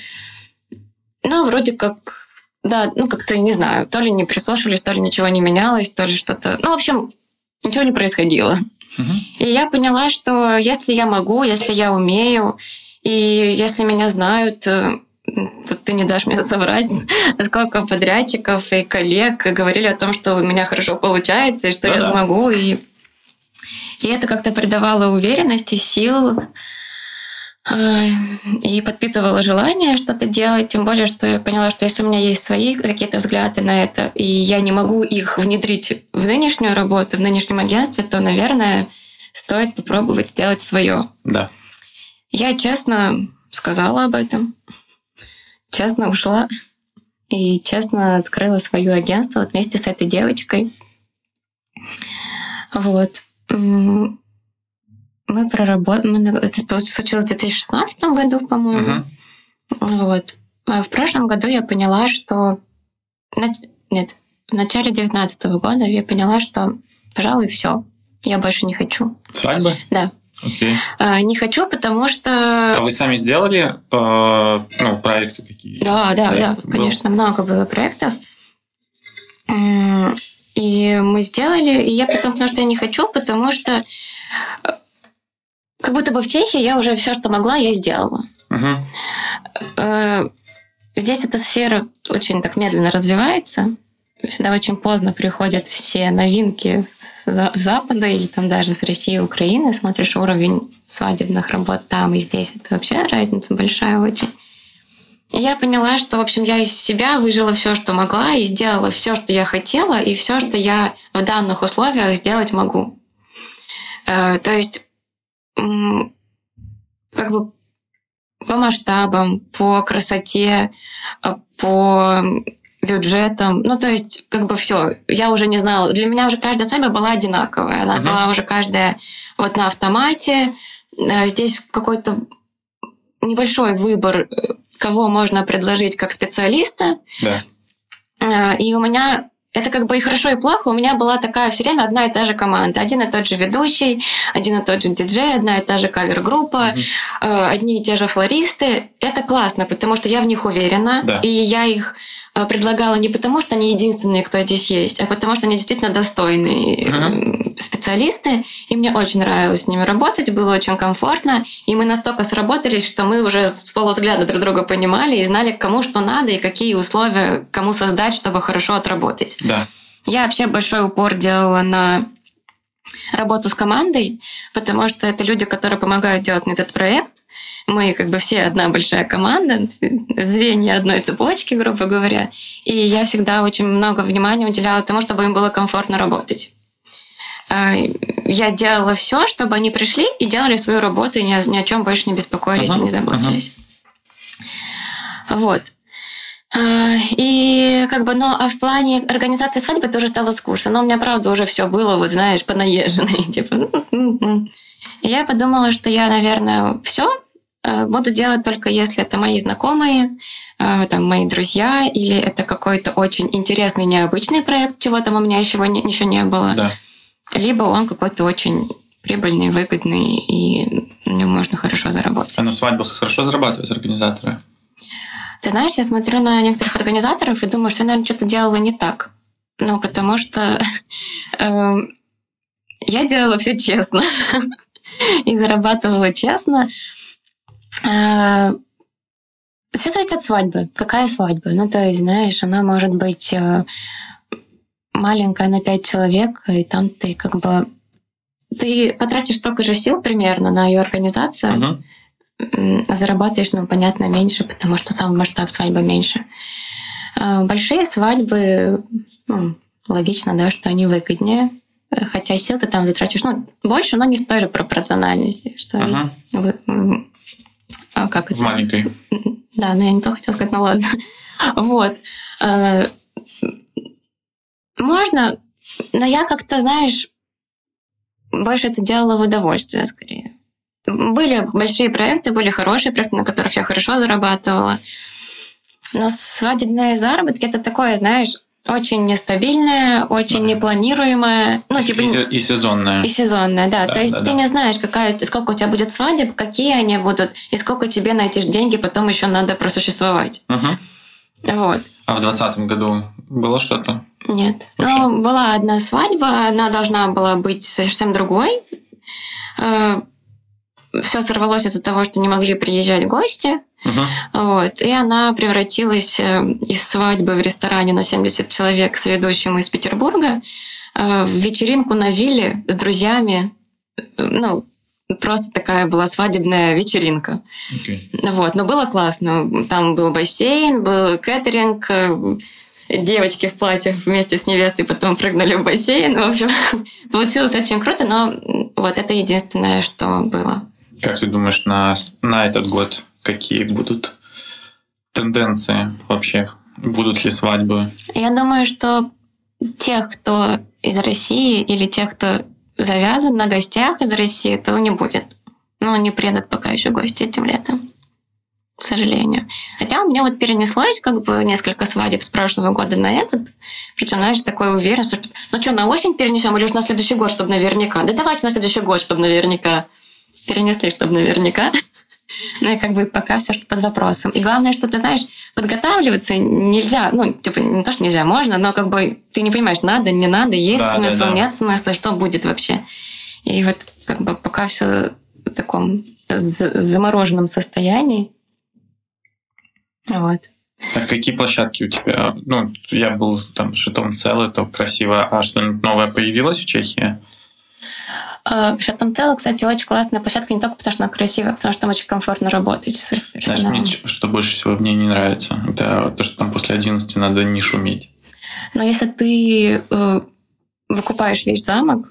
Но вроде как, да, ну, как-то, не знаю, то ли не прислушивались, то ли ничего не менялось, то ли что-то... Ну, в общем, ничего не происходило. И я поняла, что если я могу, если я умею, и если меня знают, э, тут ты не дашь мне соврать, (laughs) сколько подрядчиков и коллег говорили о том, что у меня хорошо получается, и что да, я смогу. И, и это как-то придавало уверенности, сил э, и подпитывало желание что-то делать, тем более, что я поняла, что если у меня есть свои какие-то взгляды на это, и я не могу их внедрить в нынешнюю работу, в нынешнем агентстве, то, наверное, стоит попробовать сделать свое. Да. Я честно сказала об этом честно ушла и честно открыла свое агентство вот вместе с этой девочкой. Вот. Мы проработали... Это случилось в 2016 году, по-моему. Угу. Вот. А в прошлом году я поняла, что... Нет, в начале 2019 года я поняла, что, пожалуй, все. Я больше не хочу. Свадьба? Да. Okay. А, не хочу, потому что... А вы сами сделали э, ну, проекты какие? Да, да, да, был? конечно, много было проектов. И мы сделали, и я потом, потому что я не хочу, потому что э, как будто бы в Чехии я уже все, что могла, я сделала. Uh-huh. Здесь эта сфера очень так медленно развивается сюда очень поздно приходят все новинки с Запада или там даже с России и Украины. Смотришь уровень свадебных работ там и здесь. Это вообще разница большая очень. И я поняла, что, в общем, я из себя выжила все, что могла, и сделала все, что я хотела, и все, что я в данных условиях сделать могу. Э, то есть, как бы по масштабам, по красоте, э, по бюджетом. Ну, то есть, как бы все. Я уже не знала. Для меня уже каждая свадьба была одинаковая. Она uh-huh. была уже каждая вот на автомате. Э, здесь какой-то небольшой выбор, э, кого можно предложить как специалиста. Да. Э, и у меня это как бы и хорошо, и плохо. У меня была такая все время одна и та же команда. Один и тот же ведущий, один и тот же диджей, одна и та же кавер-группа, mm-hmm. одни и те же флористы. Это классно, потому что я в них уверена, да. и я их предлагала не потому, что они единственные, кто здесь есть, а потому что они действительно достойные uh-huh. специалисты. И мне очень нравилось с ними работать, было очень комфортно. И мы настолько сработались, что мы уже с полувзгляда друг друга понимали и знали, кому что надо и какие условия кому создать, чтобы хорошо отработать. Да. Я вообще большой упор делала на работу с командой, потому что это люди, которые помогают делать этот проект. Мы как бы все одна большая команда, звенья одной цепочки, грубо говоря. И я всегда очень много внимания уделяла тому, чтобы им было комфортно работать. А, я делала все, чтобы они пришли и делали свою работу, и ни о, ни о чем больше не беспокоились uh-huh, и не заботились. Uh-huh. Вот. А, и как бы, ну, а в плане организации свадьбы тоже стало скучно. Но у меня, правда, уже все было, вот знаешь, понаезженное. (laughs) Типа. И я подумала, что я, наверное, все буду делать только если это мои знакомые, э, там, мои друзья, или это какой-то очень интересный, необычный проект, чего там у меня еще не, еще не было. Да. Либо он какой-то очень прибыльный, выгодный, и на нем можно хорошо заработать. А на свадьбах хорошо зарабатывают организаторы? Ты знаешь, я смотрю на некоторых организаторов и думаю, что я, наверное, что-то делала не так. Ну, потому что (laughs) э, я делала все честно (laughs) и зарабатывала честно. Все зависит от свадьбы. Какая свадьба? Ну, то есть, знаешь, она может быть э, маленькая на пять человек, и там ты как бы... Ты потратишь столько же сил примерно на ее организацию, uh-huh. а зарабатываешь, ну, понятно, меньше, потому что сам масштаб свадьбы меньше. А большие свадьбы, ну, логично, да, что они выгоднее. Хотя сил ты там затратишь, ну, больше, но не в той же пропорциональности, что uh-huh. А как это? В маленькой. (laughs) Да, но я не то хотела сказать, ну ладно. (laughs) Вот. Э, можно, но я как-то, знаешь, больше это делала в удовольствие скорее. Были большие проекты, были хорошие проекты, на которых я хорошо зарабатывала. Но свадебные заработки это такое, знаешь, очень нестабильная, очень Да. непланируемая. Ну, и, типа, и и сезонная. и сезонная, да. Да, То есть да, ты да. не знаешь, какая, сколько у тебя будет свадеб, какие они будут, и сколько тебе на эти деньги потом еще надо просуществовать. Мгм. Вот. А в двадцатом году было что-то? Нет. Вообще? Ну, была одна свадьба, она должна была быть совсем другой. Все сорвалось из-за того, что не могли приезжать гости. Мгм. Вот. И она превратилась э, из свадьбы в ресторане на 70 человек с ведущим из Петербурга э, в вечеринку на вилле с друзьями. Э, Ну, просто такая была свадебная вечеринка. Окей. Вот, но было классно. Там был бассейн, был кэтеринг, девочки в платьях вместе с невестой потом прыгнули в бассейн. В общем, (laughs) получилось очень круто, но вот это единственное, что было. Как ты думаешь, на, на этот год какие будут тенденции вообще? Будут ли свадьбы? Я думаю, что тех, кто из России или тех, кто завязан на гостях из России, этого не будет. Ну, не приедут пока еще гости этим летом. К сожалению. Хотя у меня вот перенеслось как бы несколько свадеб с прошлого года на этот. Причем, знаешь, такой уверенность, что ну что, на осень перенесем или уж на следующий год, чтобы наверняка? Да давайте на следующий год, чтобы наверняка. Перенесли, чтобы наверняка. Ну и как бы пока все под вопросом. И главное, что ты знаешь, подготавливаться нельзя. Ну, типа, не то, что нельзя, можно, но как бы ты не понимаешь, надо, не надо, есть Да, да, смысл, да. нет смысла, что будет вообще. И вот как бы пока все в таком замороженном состоянии. Вот. Так какие площадки у тебя? Ну, я был там шитом целый, то красиво. А что-нибудь новое появилось в Чехии? Шатом Тело, кстати, очень классная площадка, не только потому, что она красивая, а потому что там очень комфортно работать с их Знаешь, персоналом. мне что больше всего в ней не нравится, это то, что там после 11 надо не шуметь. Но если ты э, выкупаешь весь замок,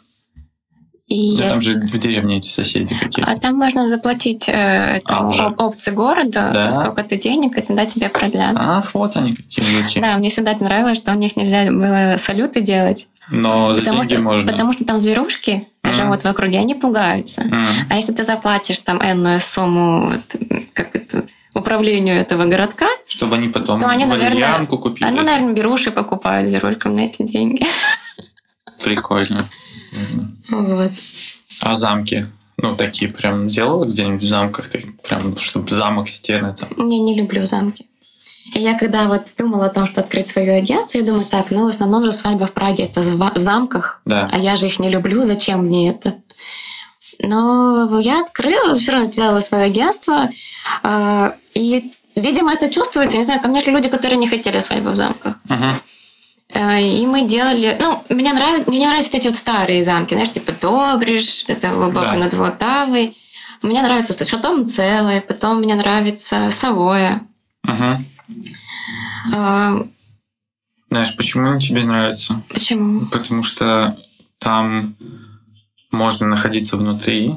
и Да если- там же в деревне эти соседи какие-то. А там можно заплатить э, этому уже? оп- опции города Да? сколько-то денег, и тогда тебе продлят. Ах, вот они какие дураки. Да, мне всегда нравилось, что у них нельзя было салюты делать. Но за потому, деньги что, можно. потому что там зверушки Мгм. живут в округе, они пугаются. М. А если ты заплатишь там энную сумму вот, как это, управлению этого городка, Чтобы они потом то они, наверное, купили. они, наверное, беруши покупают зверушкам на эти деньги. Прикольно. Вот. А замки? Ну, такие прям делала где-нибудь в замках? Ты прям, чтобы замок, стены там. Я не люблю замки. И я когда вот думала о том, что открыть свое агентство, я думаю, так, ну в основном же свадьба в Праге это в замках, Да. а я же их не люблю, зачем мне это? Но я открыла, все равно сделала свое агентство, э, и, видимо, это чувствуется. Не знаю, ко мне люди, которые не хотели свадьбы в замках. Мгм. Э, И мы делали... Ну, мне нравятся, мне нравятся эти вот старые замки, знаешь, типа Добриш, это глубоко Да. над Влтавой. Мне нравится вот Шатом целое, потом мне нравится Савоя. Мгм. Э, Знаешь, почему они тебе нравятся? Почему? Потому что там можно находиться внутри,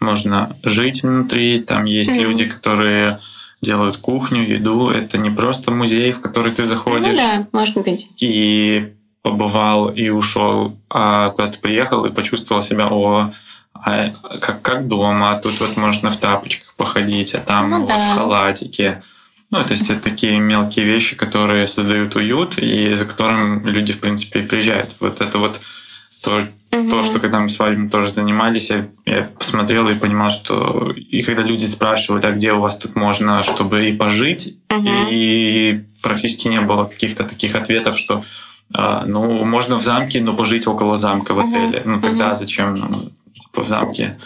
можно жить внутри, там есть Мгм. люди, которые делают кухню, еду. Это не просто музей, в который ты Ну заходишь да, может быть. и побывал и ушел, а куда ты приехал и почувствовал себя, о, а как, как дома, а тут вот можно в тапочках походить, а там Ну вот да. в халатике. Ну, то есть это такие мелкие вещи, которые создают уют, и за которым люди, в принципе, и приезжают. Вот это вот то, то, Мгм. что когда мы с вами тоже занимались, я, я посмотрел и понимал, что и когда люди спрашивали, а где у вас тут можно, чтобы и пожить, Мгм. и практически не было каких-то таких ответов, что а, ну, можно в замке, но пожить около замка в Мгм. отеле. Ну, тогда Мгм. зачем ну, типа, в замке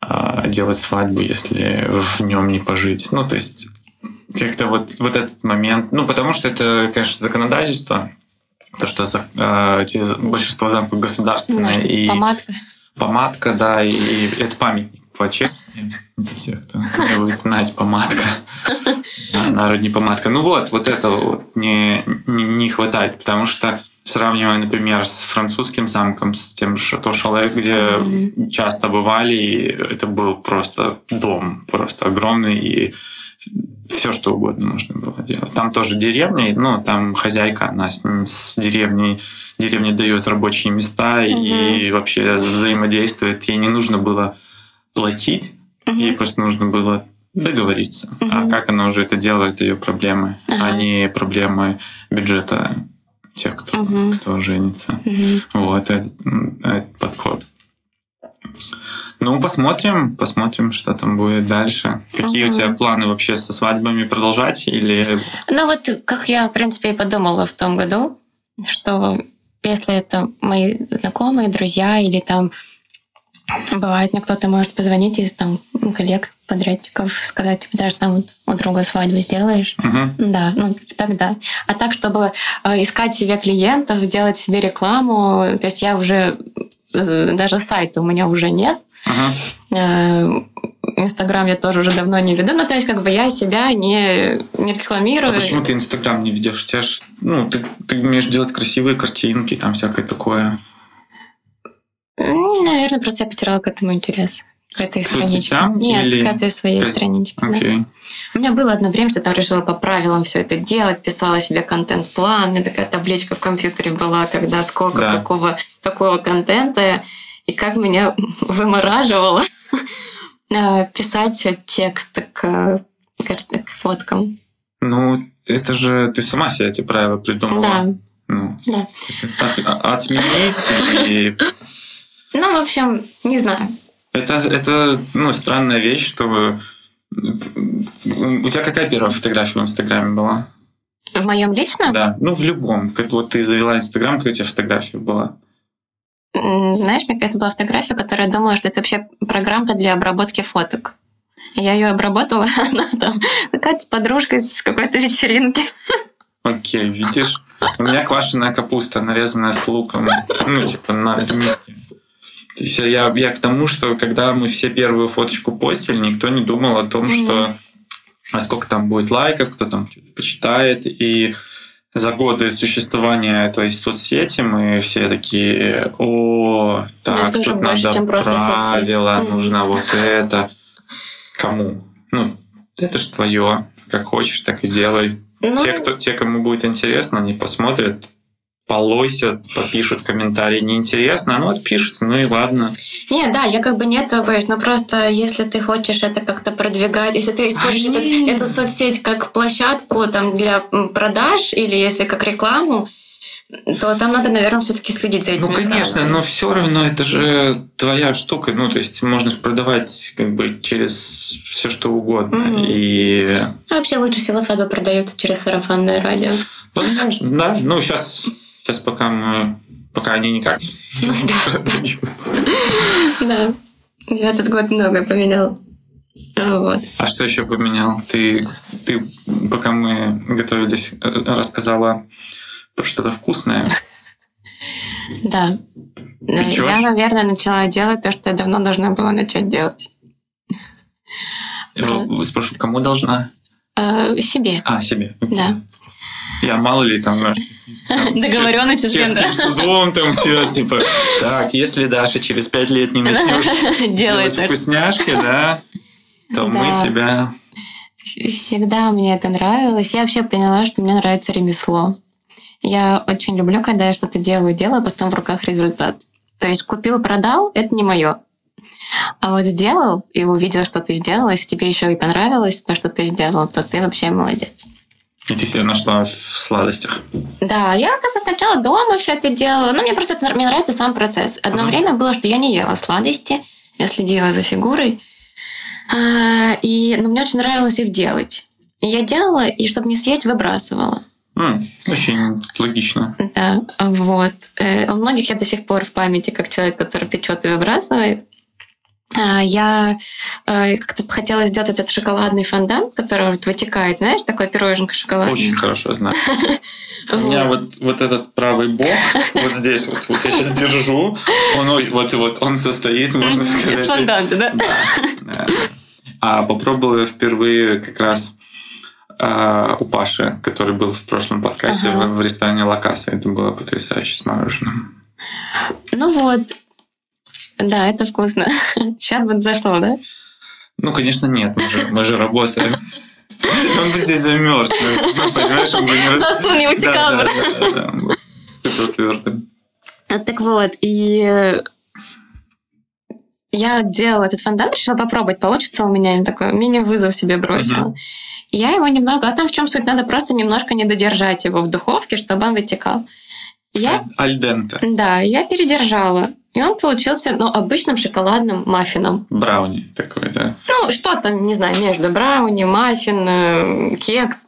а, делать свадьбу, если в нем не пожить? Ну, то есть как-то вот, вот этот момент, ну, потому что это, конечно, законодательство, то, что за- за- большинство замков государственные, Может, и Помадка. помадка, да, и, и это памятник по для тех, кто не будет знать, помадка. (laughs) Да, Народная помадка. Ну вот, вот этого вот не, не, не хватает, потому что сравнивая, например, с французским замком, с тем Шато Шале, где Мгм. часто бывали, и это был просто дом, просто огромный, и все что угодно можно было делать. Там тоже деревня, ну, там хозяйка, она с, с деревней, деревня дает рабочие места и вообще взаимодействует. Ей не нужно было платить, ей Мгм. просто нужно было договориться. А Мгм. как она уже это делает, ее проблемы, а Ага. не проблемы бюджета тех, кто, Мгм. кто женится. Мгм. Вот этот, этот подход. Ну, посмотрим, посмотрим, что там будет дальше. Какие у Мгм. тебя планы вообще со свадьбами продолжать или Ну вот, как я, в принципе, и подумала в том году, что если это мои знакомые, друзья или там бывает, мне кто-то может позвонить из там коллег, подрядчиков, сказать, типа, даже там вот у друга свадьбу сделаешь. Мгм. Да, ну тогда. А так, чтобы э, искать себе клиентов, делать себе рекламу, то есть я уже даже сайта у меня уже нет. Мгм. Э, Инстаграм я тоже уже давно не веду. Ну, то есть, как бы я себя не, не А рекламирую. почему ты Инстаграм не ведешь? У тебя ж, ну, ты, ты умеешь делать красивые картинки, там всякое такое. Наверное, просто я потеряла к этому интерес. К этой К страничке. соцсетям Нет, или- к этой своей К- страничке. да. Окей. У меня было одно время, что там решила по правилам все это делать, писала себе контент-план, у меня такая табличка в компьютере была, когда сколько Да. какого, какого контента, и как меня (laughs) вымораживало э, писать текст к, к- к фоткам. Ну, это же ты сама себе эти правила придумала. Да, Ну, да. от- отменить и (laughs) Ну, в общем, не знаю. Это, это ну, странная вещь, что у тебя какая первая фотография в Инстаграме была? В моем личном, Да, ну в любом. Как вот ты завела Инстаграм, какая у тебя фотография была? знаешь, мне какая-то была фотография, которая думала, что это вообще программка для обработки фоток. Я ее обработала, (laughs) она там такая с подружкой с какой-то вечеринки. Окей, видишь? У меня квашеная капуста, нарезанная с луком. Ну, типа, на миске. То есть я, я к тому, что когда мы все первую фоточку постили, никто не думал о том, Мгм. что а сколько там будет лайков, кто там что-то почитает. И за годы существования этой соцсети мы все такие, о, так, тоже тут надо чем просто соцсеть». правила, Мгм. нужно вот это. Кому? Ну, это ж твое. Как хочешь, так и делай. Ну, Те, кто, те, кому будет интересно, они посмотрят, полойся, попишут комментарии. Неинтересно, ну отпишутся, ну и ладно. Не, да, я как бы не этого боюсь, но просто если ты хочешь это как-то продвигать, если ты используешь А, этот- эту соцсеть как площадку там, для продаж или если как рекламу, то там надо, наверное, все-таки следить за этим. Ну, конечно, но все равно это же твоя штука. Ну, то есть можно продавать как бы через все что угодно. Мгм. И А вообще лучше всего свадьбы продаются через сарафанное радио. возможно, да. Ну, сейчас, сейчас пока мы пока они никак Ну. Да. (laughs) Я этот год многое поменял. Вот. А что еще поменял? Ты, ты, пока мы готовились, э, рассказала про что-то вкусное. (laughs) Да. Я, наверное, начала делать то, что я давно должна была начать делать. Я спрошу, кому должна? Э, себе. А, себе. Да. Я мало ли там... там, (laughs) Договоренность с чешским судом, там все, типа, так, если Даша через пять лет не начнешь (laughs) делать вкусняшки, да, то мы Да. тебя... Всегда мне это нравилось. Я вообще поняла, что мне нравится ремесло. Я очень люблю, когда я что-то делаю, делаю, а потом в руках результат. То есть купил, продал, это не мое. А вот сделал и увидел, что ты сделал, если тебе еще и понравилось то, что ты сделал, то ты вообще молодец. И ты себя нашла в сладостях. Да, я, оказывается, сначала дома все это делала. Но мне просто это- мне нравится сам процесс. Одно Мгм. время было, что я не ела сладости, я следила за фигурой. А, и, но мне очень нравилось их делать. И я делала, и чтобы не съесть, выбрасывала. М, Очень логично. Да, вот. Э, У многих я до сих пор в памяти, как человек, который печет и выбрасывает. А, Я э, как-то хотела сделать этот шоколадный фондан, который вот вытекает, знаешь, такой пироженка шоколадный. Очень хорошо знаю. (laughs) У меня вот, вот этот правый бок, вот здесь вот, вот я сейчас держу, он вот, вот он состоит, можно сказать. Из фонданта, да? Да. А попробовал я впервые как раз а, у Паши, который был в прошлом подкасте Ага. в, в ресторане Лакаса. Это было потрясающе с мороженым. Ну вот. Да, это вкусно. (laughs) Сейчас бы зашло, да? Ну, конечно, нет, мы же, мы же работаем. Он бы здесь замерз. Ну, понимаешь, он бы не За стул не утекал Да, бы. да, да, да, супер твердым. А, Так вот, и я делала этот фондан, решила попробовать, получится у меня. Такой мини-вызов себе бросила. И Я его немного... А там в чем суть? Надо просто немножко не додержать его в духовке, чтобы он вытекал. Я, Альдента. да, я передержала. И он получился, ну, обычным шоколадным маффином. Брауни такой, да? Ну, что-то, не знаю, между брауни, маффин, э, кекс.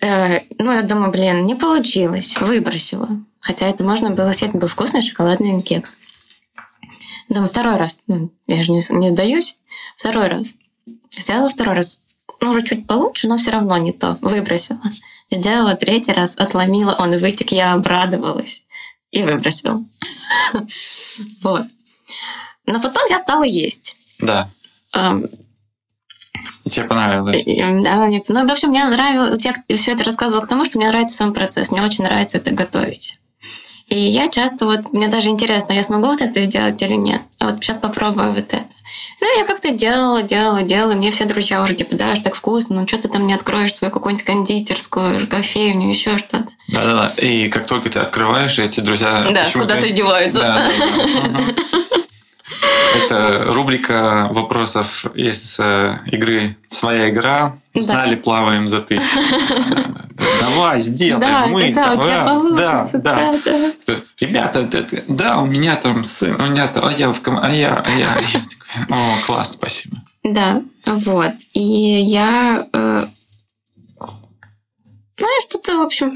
Э, ну, я думаю, блин, не получилось. Выбросила. Хотя это можно было съесть, был вкусный шоколадный кекс. Думаю, второй раз. Ну, я же не, не сдаюсь. Второй раз. Сделала второй раз. Ну, уже чуть получше, но все равно не то. Выбросила. Сделала третий раз, отломила, он вытек, я обрадовалась. И выбросила. Вот. Но потом я стала есть. Да. И тебе понравилось? Да, мне, ну, в общем, мне нравилось, я все это рассказывала к тому, что мне нравится сам процесс, мне очень нравится это готовить. И я часто вот, мне даже интересно, я смогу вот это сделать или нет. А вот сейчас попробую вот это. Ну, я как-то делала, делала, делала, и мне все друзья уже типа, да, так вкусно, ну что ты там не откроешь свою какую-нибудь кондитерскую, кофейню, еще что-то. Да-да-да. И как только ты открываешь, эти друзья... Да, куда-то деваются. Да, да, да. Мгм. Это рубрика вопросов из э, игры «Своя игра». Да. Знали, плаваем за ты. Давай, сделаем, мы. да, Да, да. Ребята, да, у меня там сын, у меня там, а я в а я, а я, а О, класс, спасибо. Да, вот. И я... э, ну, что-то, в общем,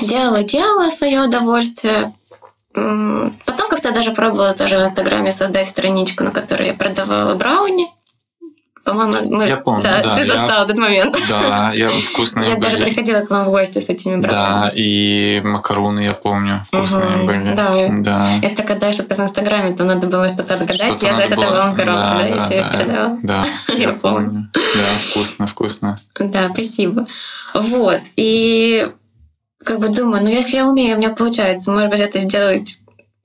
делала, делала свое удовольствие. Потом как-то даже пробовала тоже в Инстаграме создать страничку, на которой я продавала брауни. По-моему, мы... Я помню, да, ты я- застал этот момент. Да, я вкусные Я даже были. приходила к вам в гости с этими Да, брауни. и макароны, я помню, вкусные Мгм, были. да. да. Это когда что-то в Инстаграме, то надо было что-то отгадать, Что-то я за это было- давала макароны, да, да, я да, тебе да. передавала. Да, (laughs) Я помню. Да, вкусно, вкусно. Да, спасибо. Вот. И как бы думаю, ну если я умею, у меня получается, может быть, это сделать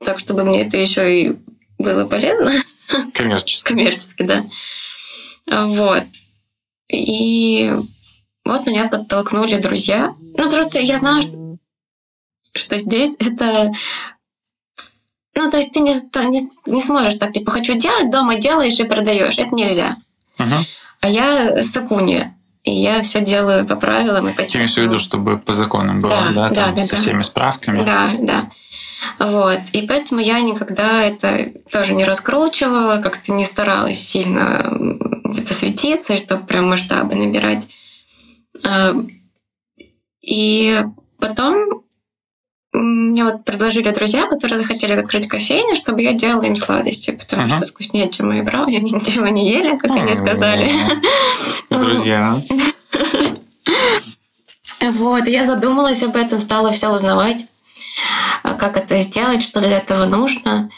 так, чтобы мне это еще и было полезно Коммерчески. коммерчески, да. Вот. И вот меня подтолкнули друзья. Ну, просто я знала, что, что здесь это... Ну, то есть ты не, не, не сможешь так, типа, хочу делать, дома делаешь и продаешь. Это нельзя. Мгм. А я сакунья. И я все делаю по правилам и по Ты имеешь в виду, чтобы по законам было, Да, да, да, там, да, со да. всеми справками? Да, да. Вот. И поэтому я никогда это тоже не раскручивала, как-то не старалась сильно где-то светиться, чтобы прям масштабы набирать. А, И потом мне вот предложили друзья, которые захотели открыть кофейню, чтобы я делала им сладости, потому Ага. что вкуснее, чем мои брауни, они ничего не ели, как они сказали. (laughs) Друзья. Вот, я задумалась об этом, стала все узнавать, а, как это сделать, что для этого нужно.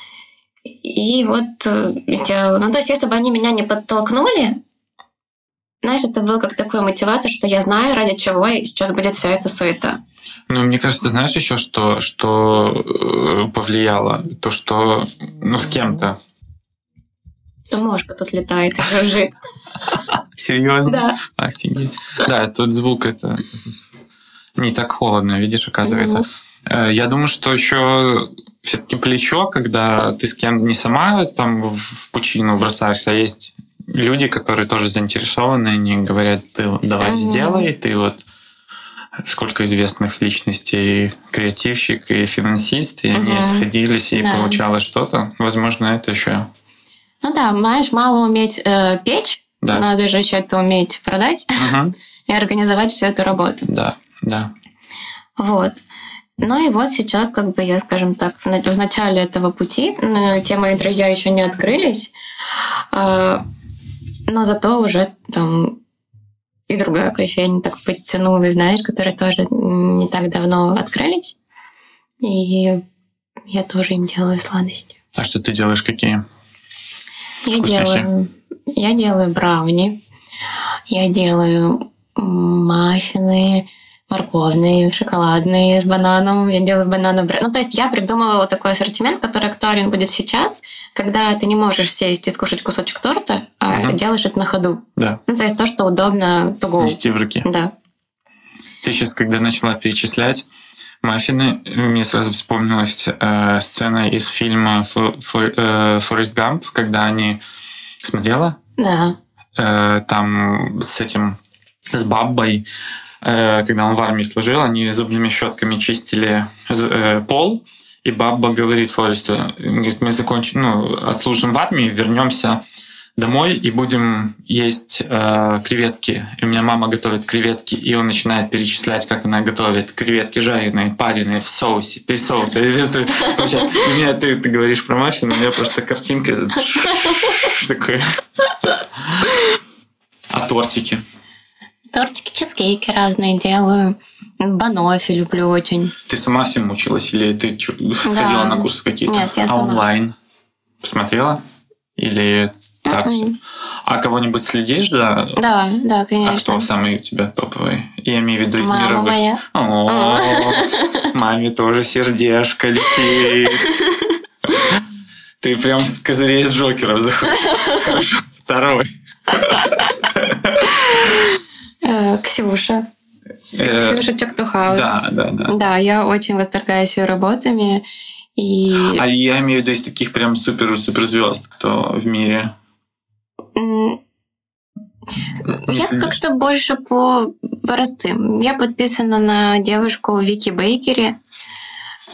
И вот э, сделала. Ну, то есть, если бы они меня не подтолкнули, знаешь, это был как такой мотиватор, что я знаю, ради чего и сейчас будет вся эта суета. Ну, мне кажется, знаешь еще, что, что э, повлияло? То, что ну, с кем-то. Мошка тут летает и жужжит. (laughs) Серьезно? Да. Офигеть. Да, тут звук это не так холодно, видишь, оказывается. Э, Я думаю, что еще все-таки плечо, когда ты с кем не сама там в пучину бросаешься, а есть люди, которые тоже заинтересованы, они говорят, ты давай Мгм. сделай, ты вот сколько известных личностей, креативщик и финансист, и они Мгм. сходились, и Да. получалось что-то. Возможно, это еще... Ну да, знаешь, мало уметь э, печь, Да. надо же еще это уметь продать Мгм. (laughs) и организовать всю эту работу. Да, да. Вот. Ну и вот сейчас, как бы я, скажем так, в на- в начале этого пути, те мои друзья еще не открылись, а, но зато уже там и другая кофейня так подтянулась, знаешь, которые тоже не так давно открылись. И я тоже им делаю сладости. А что ты делаешь, какие? Я делаю, я делаю брауни, я делаю маффины, морковные, шоколадные с бананом, я делаю бананы брэ- Ну, то есть я придумывала такой ассортимент, который актуален будет сейчас, когда ты не можешь сесть и скушать кусочек торта, а Мгм. делаешь это на ходу. Да, Ну, то есть то, что удобно go. нести в руке. Да. Ты сейчас, когда начала перечислять маффины, мне сразу вспомнилась э, сцена из фильма «Фо- Фо- э, «Форест Гамп», когда они... Смотрела? Да. Э, там с этим... С бабой когда он в армии служил, они зубными щетками чистили э, пол, и баба говорит Форесту, говорит, мы закончим, ну, отслужим в армии, вернемся домой и будем есть э, креветки. И у меня мама готовит креветки, и он начинает перечислять, как она готовит креветки жареные, пареные в соусе, без соуса. И ты, меня, ты, говоришь про мафию, но у меня просто картинка (laughs) такая. А тортики? Тортики, чизкейки разные делаю. Банофи люблю очень. Ты сама всем училась или ты сходила да. на курсы какие-то? Нет, я сама. Онлайн? Посмотрела? Или так mm-hmm. А кого-нибудь следишь за? Да, да, конечно. А кто самый у тебя топовый? Я имею в виду из Мама мировых. моя. О, маме тоже сердечко летит. Ты прям с козырей с Джокеров заходишь. Хорошо, второй. Э, Ксюша. Э, Ксюша Чактухаус. Да, да, да. Да, я очень восторгаюсь ее работами. И... А я имею в виду из таких прям супер-супер звезд, кто в мире. Я как-то больше по простым. Я подписана на девушку Вики Бейкери.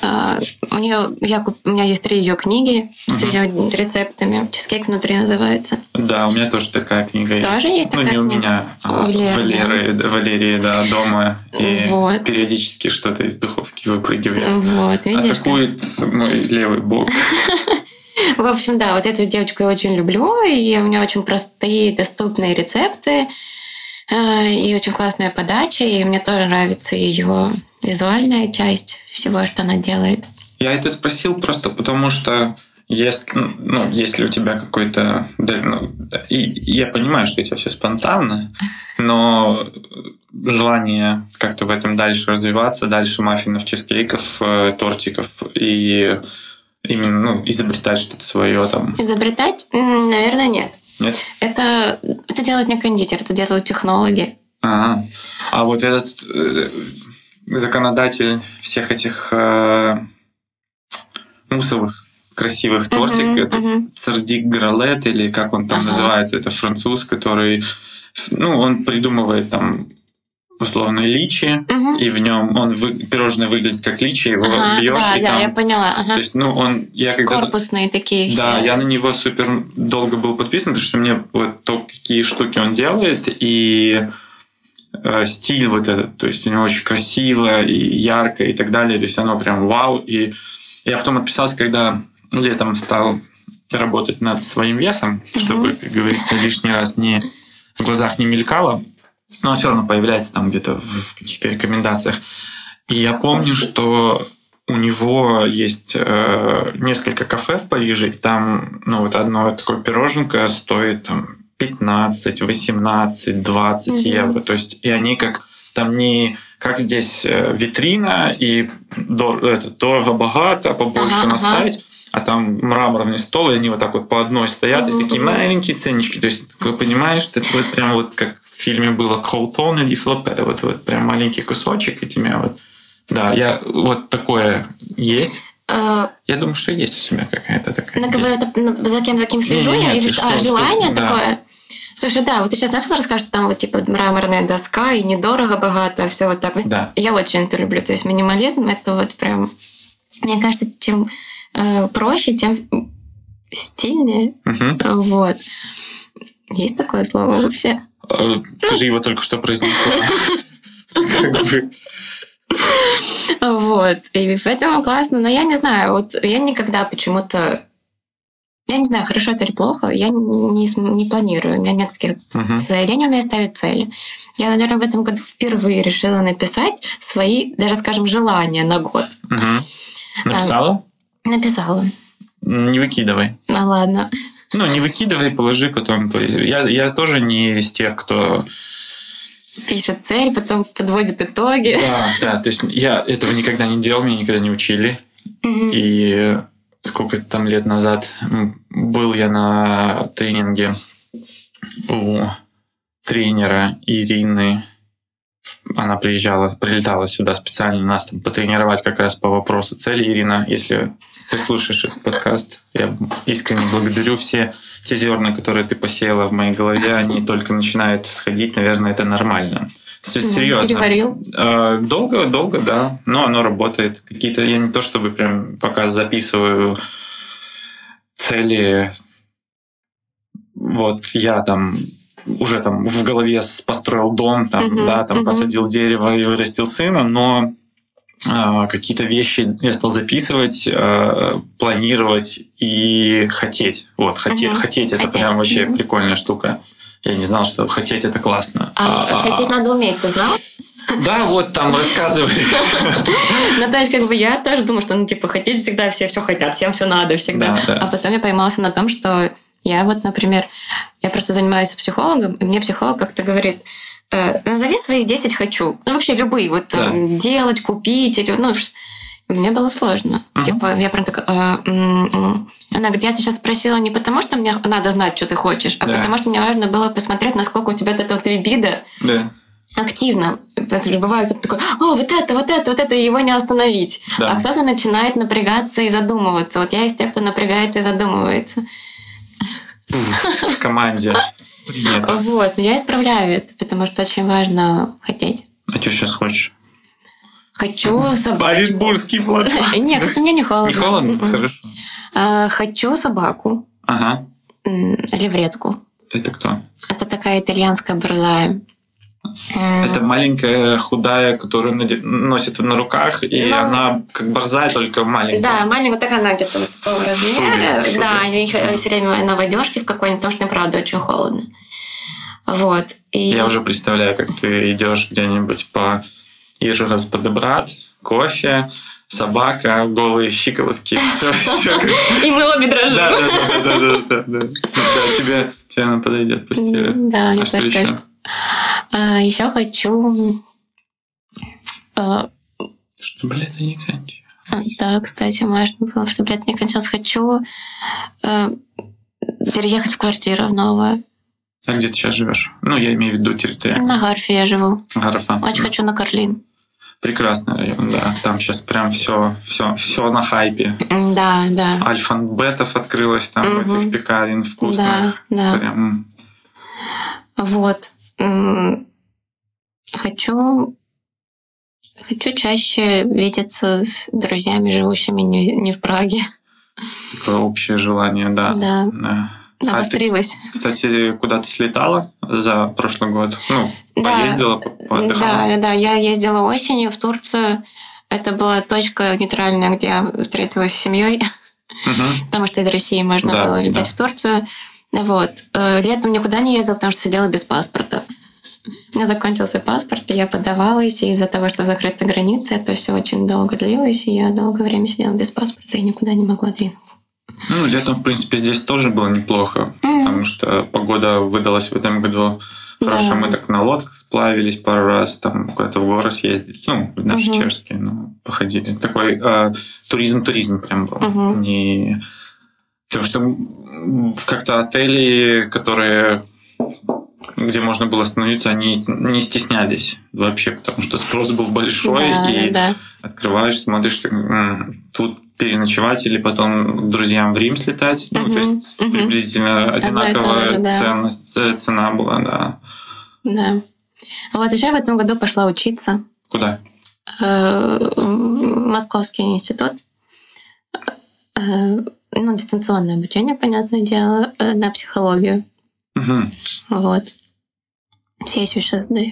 А, у нее я, у меня есть три ее книги с ее рецептами. Чизкейк внутри называется. Да, у меня тоже такая книга есть. Тоже есть Ну, такая не у меня, а У Леры, Валеры, да, Валерии, да, дома. И Вот. периодически что-то из духовки выпрыгивает. Вот, видишь? как? Атакует мой левый бок. (laughs) В общем, да, вот эту девочку я очень люблю, и у нее очень простые, доступные рецепты, и очень классная подача, и мне тоже нравится ее визуальная часть всего, что она делает. Я это спросил просто потому, что если, ну, если у тебя какой-то... ну, и, я понимаю, что у тебя все спонтанно, но желание как-то в этом дальше развиваться, дальше маффинов, чизкейков, э, тортиков и именно ну, изобретать что-то свое там. Изобретать? Наверное, нет. Нет? Это, это делают не кондитер, это делают технологи. А, а вот этот э, законодатель всех этих э, мусовых красивых тортик, Мгм, это мгм. Цардик Гралет или как он там Ага. называется, это француз, который, ну, он придумывает там условно личи, Мгм. и в нем он вы, пирожное выглядит как личи, его Ага, бьешь, да, и да, там, я поняла. ага. то есть, ну, он, я когда Корпусные такие все. да, я на него супер долго был подписан, потому что мне вот то, какие штуки он делает, и э, стиль вот этот, то есть у него очень красиво и ярко и так далее, то есть оно прям вау. И я потом отписался, когда летом стал работать над своим весом, чтобы, как говорится, лишний раз не в глазах не мелькало, но все равно появляется там где-то в каких-то рекомендациях. И я помню, что у него есть э, несколько кафе в Париже, и там, ну, вот одно такое пироженка стоит там 15, 18, 20 Мгм. евро. То есть, и они как там не как здесь э, витрина и дор- это, дорого-богато, побольше Ага, ага. А там мраморный стол, и они вот так вот по одной стоят, и такие маленькие ценнички. То есть, ты понимаешь, что это вот прям вот как в фильме было Кроутон или Флопе, вот, вот прям маленький кусочек этими вот. Да, я вот такое есть. Э, Я думаю, что есть у тебя какая-то такая. Ну, говорю, это, ну, за кем за кем слежу Не-не-не, я, ты или что, а, что, желание да. такое. Слушай, да, вот ты сейчас знаешь, что расскажешь, там вот типа мраморная доска и недорого богато, все вот так. Да. Я очень это люблю. То есть минимализм это вот прям. Мне кажется, чем э, проще, тем стильнее. Мгм. Вот. Есть такое слово вообще? Э, Ты же его только что произнесла. Вот. И поэтому классно. Но я не знаю, вот я никогда почему-то... Я не знаю, хорошо это или плохо, я не, не планирую. У меня нет таких Мгм. целей, они у меня ставят цели. Я, наверное, в этом году впервые решила написать свои, даже, скажем, желания на год. Мгм. Написала? Написала. Не выкидывай. Ну ладно. Ну, не выкидывай, положи потом. Я, я тоже не из тех, кто... Пишет цель, потом подводит итоги. Да, да, то есть я этого никогда не делал, меня никогда не учили. И сколько там лет назад был я на тренинге у тренера Ирины. Она приезжала, прилетала сюда специально нас там потренировать как раз по вопросу цели. Ирина, если ты слушаешь этот подкаст, я искренне благодарю все те зерна, которые ты посеяла в моей голове, они (laughs) только начинают всходить, наверное, это нормально. Все серьезно. Переварил. Э, Долго, долго, да. Но оно работает. Какие-то я не то чтобы прям пока записываю цели. Вот я там уже там в голове построил дом, там, Мгм, да, там мгм. посадил дерево и вырастил сына, но а, какие-то вещи я стал записывать, а, планировать и хотеть. Вот, хоте- Мгм. хотеть это Хотеть, прям вообще мгм. прикольная штука. Я не знал, что хотеть это классно. А, А, а, хотеть надо уметь, ты знал? Да, вот там рассказывали. (laughs) Ну, то есть, как бы я тоже думаю, что, ну, типа, хотеть всегда все все хотят, всем все надо всегда. Да, да. А потом я поймался на том, что я вот, например, я просто занимаюсь психологом, и мне психолог как-то говорит, э, назови своих 10 хочу. Ну, вообще любые. Вот Да. э, делать, купить, эти ну, мне было сложно. Мгм. Типа, я прям такая... «А, м, м». Она говорит, я тебя сейчас спросила не потому, что мне надо знать, что ты хочешь, а Да. потому что мне важно было посмотреть, насколько у тебя вот это вот либидо Да. активно. Бывает как такой, о, вот это, вот это, вот это, и его не остановить. Да. А кто-то начинает напрягаться и задумываться. Вот я из тех, кто напрягается и задумывается. (laughs) В команде. Принято. Вот, но я исправляю это, потому что очень важно хотеть. А что сейчас хочешь? Хочу (laughs) собаку. Оренбургский флот. (laughs) Нет, кстати, мне не холодно. Не холодно? Хорошо. А, Хочу собаку. Ага. Левретку. Это кто? Это такая итальянская борзая. М, Это маленькая, худая, которую носит на руках, и Ну, она как борзая, только маленькая. Да, маленькая, так она где-то такого размера. Шубе, шубе. Да, они все время на водежке в какой-нибудь, потому что им, правда, очень холодно. Вот. И... Я уже представляю, как ты идешь где-нибудь по Ижевск подобрат, кофе, собака, голые щиколотки, (laughs) все, все как... И мы обе дрожим. Да, да, да, да, да, да, тебе, тебе она подойдет по стилю. Да, А что еще? кажется. А, еще хочу... а, Чтобы лето не кончилось. а, Да, кстати, можно было, чтобы лето не кончалось. Хочу переехать в квартиру в новую. А где ты сейчас живешь? Ну, я имею в виду территориально. На Гарфе я живу. Гарфа. Очень хочу на Карлин. Прекрасный район, да. Там сейчас прям все, все, все на хайпе. Да, да. Альфа-бетов открылось там Мгм. этих пекарен Да, вкусных. да. Прям Вот. Хочу... Хочу чаще видеться с друзьями, живущими не, не в Праге. такое общее желание, да. Да. Да. А ты, Обострилась. кстати, куда-то слетала за прошлый год? Ну, Да. поездила, по- поотдыхала? Да, да, да. Я ездила осенью в Турцию. Это была точка нейтральная, где я встретилась с семьей, Мгм. (laughs) потому что из России можно Да, было летать да. в Турцию. Вот. Э, Летом никуда не ездила, потому что сидела без паспорта. У меня закончился паспорт, и я подавалась, и из-за того, что закрыта граница, это все очень долго длилось, и я долгое время сидела без паспорта и никуда не могла двинуться. Ну, летом, в принципе, здесь тоже было неплохо, потому что погода выдалась в этом году хорошая. Да. Мы так на лодках сплавились пару раз, там куда-то в горы съездили. Ну, наши Мгм. чешские, ну, походили. Такой э, туризм-туризм прям был. Мгм. Не... Потому что как-то отели, которые где можно было остановиться, они не стеснялись вообще, потому что спрос был большой, да, и да. открываешь, смотришь, так, «М, тут переночевать или потом к друзьям в Рим слетать. Ну, то есть мгм. приблизительно одинаковая же, да. ценность, э, цена была, да. да. Вот еще я в этом году пошла учиться Куда? э, в Московский институт. Э, Ну, дистанционное обучение, понятное дело, на психологию. Мгм. Вот. Сессию сейчас даю.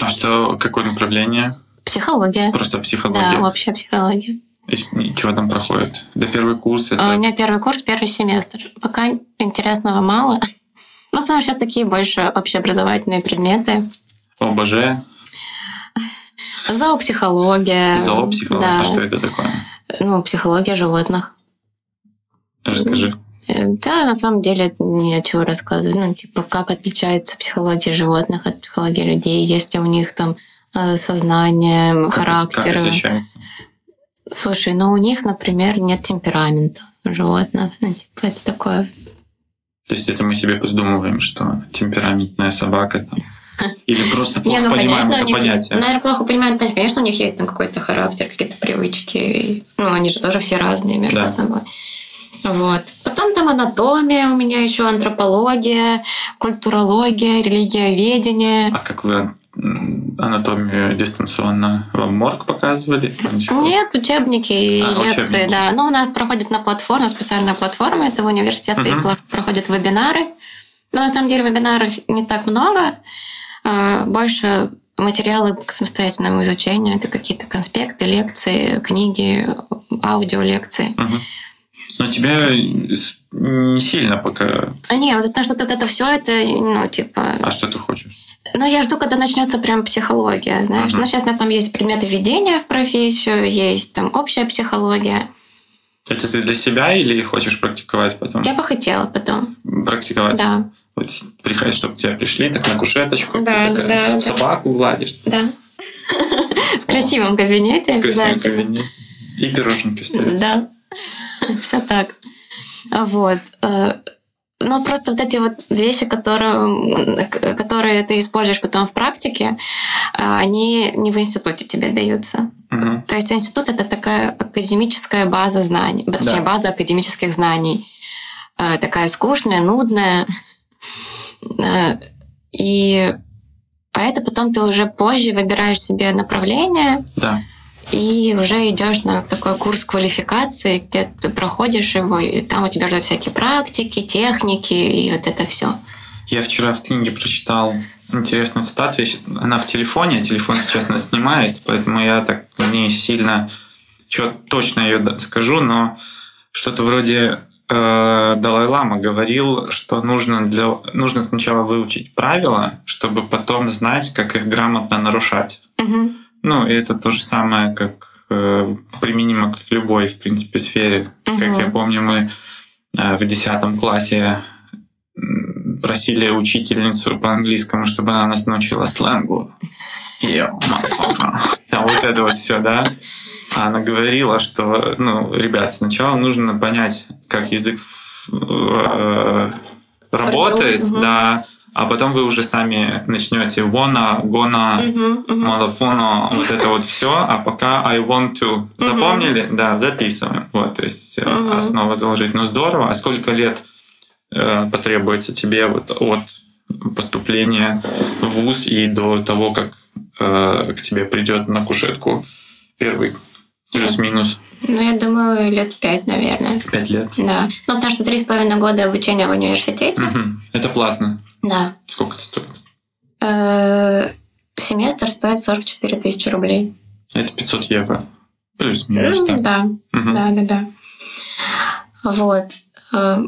А что, какое направление? Психология. Просто психология. Да, общая психология. И чего там проходит? Да первый курс это... А У меня первый курс, первый семестр. Пока интересного мало. Ну, потому что такие больше общеобразовательные предметы. ОБЖ, Зоопсихология. зоопсихология. Да. А что это такое? Ну, психология животных. Расскажи. Э, Да, на самом деле это не о чего рассказывать. Ну, типа, как отличается психология животных от психологии людей, есть ли у них там э, сознание, Как- характер. Как отличается? Слушай, ну у них, например, нет темперамента животных. Ну, типа, это такое... То есть это мы себе придумываем, что темпераментная собака там... Или просто (laughs) Не, плохо ну, понимаем конечно, это них, понятие. наверное, плохо понимают, понятие. Конечно, у них есть там какой-то характер, какие-то привычки. Ну, они же тоже все разные между Да. собой. Вот. Потом там анатомия у меня еще, антропология, культурология, религиоведение. А как вы анатомию дистанционно вам морг показывали? Ничего? Нет, учебники и А, лекции, учебники. да. Ну, у нас проходит на платформе, специальная платформа этого университета, и Мгм. пла- проходят вебинары. Но на самом деле вебинаров не так много. А, Больше материалы к самостоятельному изучению. Это какие-то конспекты, лекции, книги, аудиолекции. Мгм. Но тебя не сильно пока... А не, вот потому что вот это все, это, ну, типа... А что ты хочешь? Ну, я жду, когда начнется прям психология, знаешь. Мгм. Ну, сейчас у меня там есть предметы введения в профессию, есть там общая психология. Это ты для себя или хочешь практиковать потом? Я бы хотела потом, Практиковать? да. Вот приходишь, чтобы к тебе пришли, так на кушеточку, ты Да, такая да, да. собаку гладишь. Да. В красивом кабинете В красивом кабинете. И пироженки ставят. Да. Все так. Вот. Э, Но просто вот эти вот вещи, которые, которые ты используешь потом в практике, а, они не в институте тебе даются. Мгм. То есть институт это такая академическая база знаний, точнее, Да. база академических знаний. Э, Такая скучная, нудная. Э, И а это потом ты уже позже выбираешь себе направление Да. И уже идешь на такой курс квалификации, где ты проходишь его, и там у тебя ждут всякие практики, техники и вот это все. Я вчера в книге прочитал интересную цитату. Она в телефоне, а телефон сейчас нас снимает, поэтому я так не сильно чё, точно ее скажу, но что-то вроде э, Далай-Лама говорил, что нужно, для, нужно сначала выучить правила, чтобы потом знать, как их грамотно нарушать. Мгм. Ну, и это то же самое, как э, применимо к любой, в принципе, сфере. Как Мгм. я помню, мы э, в 10 классе просили учительницу по английскому, чтобы она нас научила сленгу. Йо. Да, вот это вот все, да. А Она говорила, что, ну, ребят, сначала нужно понять, как язык э, работает, да, а потом вы уже сами начнете wanna, gonna, Мгм, мгм. Малофоно, вот это вот все, а пока I want to запомнили, да, записываем. Вот, то есть Мгм. основа заложить. Ну здорово. А сколько лет э, потребуется тебе вот от поступления в ВУЗ и до того, как э, к тебе придет на кушетку первый плюс-минус Ну, я думаю, лет пять, наверное. пять лет? Да. Ну, потому что три с половиной года обучения в университете. Мгм. Это платно. Да. Сколько это стоит? Э, Семестр стоит 44 тысячи рублей. Это 500 евро. Плюс-минус. М, так. Да, Мгм. да, да, да. Вот. Э,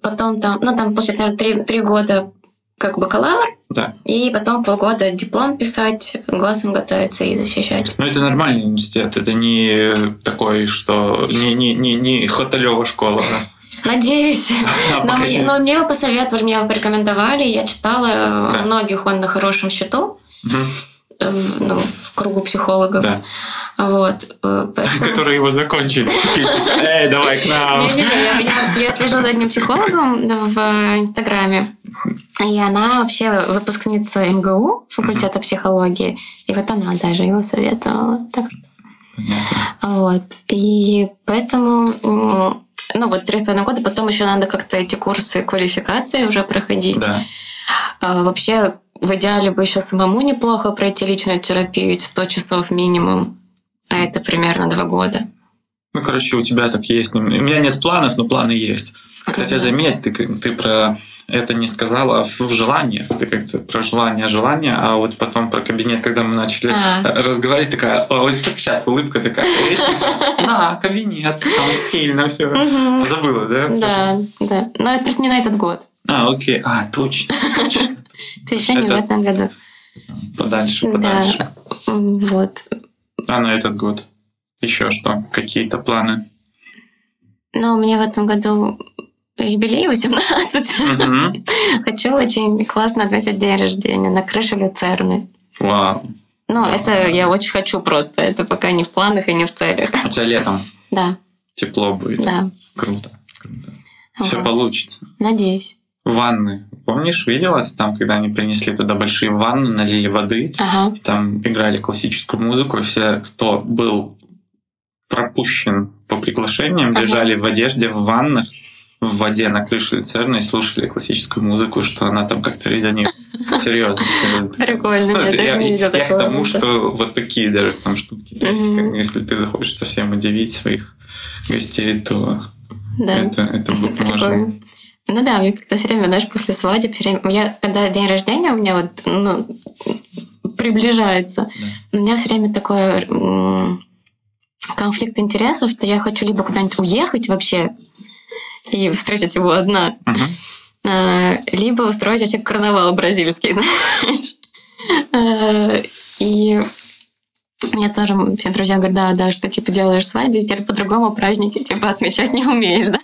Потом там, ну, там, получается, три, три года как бакалавр, Да. и потом полгода диплом писать, госом готовиться и защищать. Ну, это нормальный университет, это не такой, что не, не, не, не Хотелева школа. да. Надеюсь. А, Но, но мне его посоветовали, мне его порекомендовали. Я читала, э, Да. многих он на хорошем счету, Мгм. в, ну, в кругу психологов. Да. Вот. э, поэтому- Которые его закончили. Эй, давай к нам. Не-не-не, я, меня- я слежу за одним психологом в Инстаграме. И она вообще выпускница МГУ, факультета психологии. И вот она даже его советовала. Так, вот. И поэтому, ну вот три с половиной года, потом еще надо как-то эти курсы квалификации уже проходить. Да. А вообще, в идеале бы еще самому неплохо пройти личную терапию, эти 100 часов минимум. А это примерно два года. Ну, короче, у тебя так есть. У меня нет планов, но планы есть. Кстати, заметь, ты, ты про это не сказала в, в желаниях. Ты как-то про желание, желание, а вот потом про кабинет, когда мы начали А. э, разговаривать, такая, «О, вот как сейчас улыбка такая, «Эй, типа, на, кабинет, там стильно все. Забыла, да? Да, да. Но это просто не на этот год. А, окей. А, точно, точно. (laughs) Это еще не в Это- этом году. Подальше, Да. подальше. Вот. А на этот год? Еще что? Какие-то планы? Но у меня в этом году юбилей 18. Мгм. Хочу очень классно отметить день рождения на крыше люцерны. Вау. Ну, Да. это я очень хочу просто. Это пока не в планах и не в целях. У тебя летом Да, тепло будет. да. Круто. Круто. Все получится. Надеюсь. Ванны. Помнишь, видела ты там, когда они принесли туда большие ванны, налили воды, Ага. там играли классическую музыку, и все, кто был пропущен по приглашениям, Ага. лежали в одежде в ваннах в воде на крыше люцерны и слушали классическую музыку, что она там как-то резонирует. (laughs) Серьезно. Прикольно, Ну, я это не видела я к тому, что вот такие даже там штуки. То есть, как, если ты захочешь совсем удивить своих гостей, то Да. это, это будет можно. (laughs) Прикольно. Ну да, мне как-то все время, знаешь, после свадеб, все время... Я, когда день рождения у меня вот, ну, приближается, у меня все время такое м, конфликт интересов, что я хочу либо куда-нибудь уехать вообще и встретить его одна, а, либо устроить вообще карнавал бразильский, (laughs) знаешь. А, И мне тоже все друзья говорят, да, да, что типа делаешь свадьбу, теперь по-другому праздники типа отмечать не умеешь, да?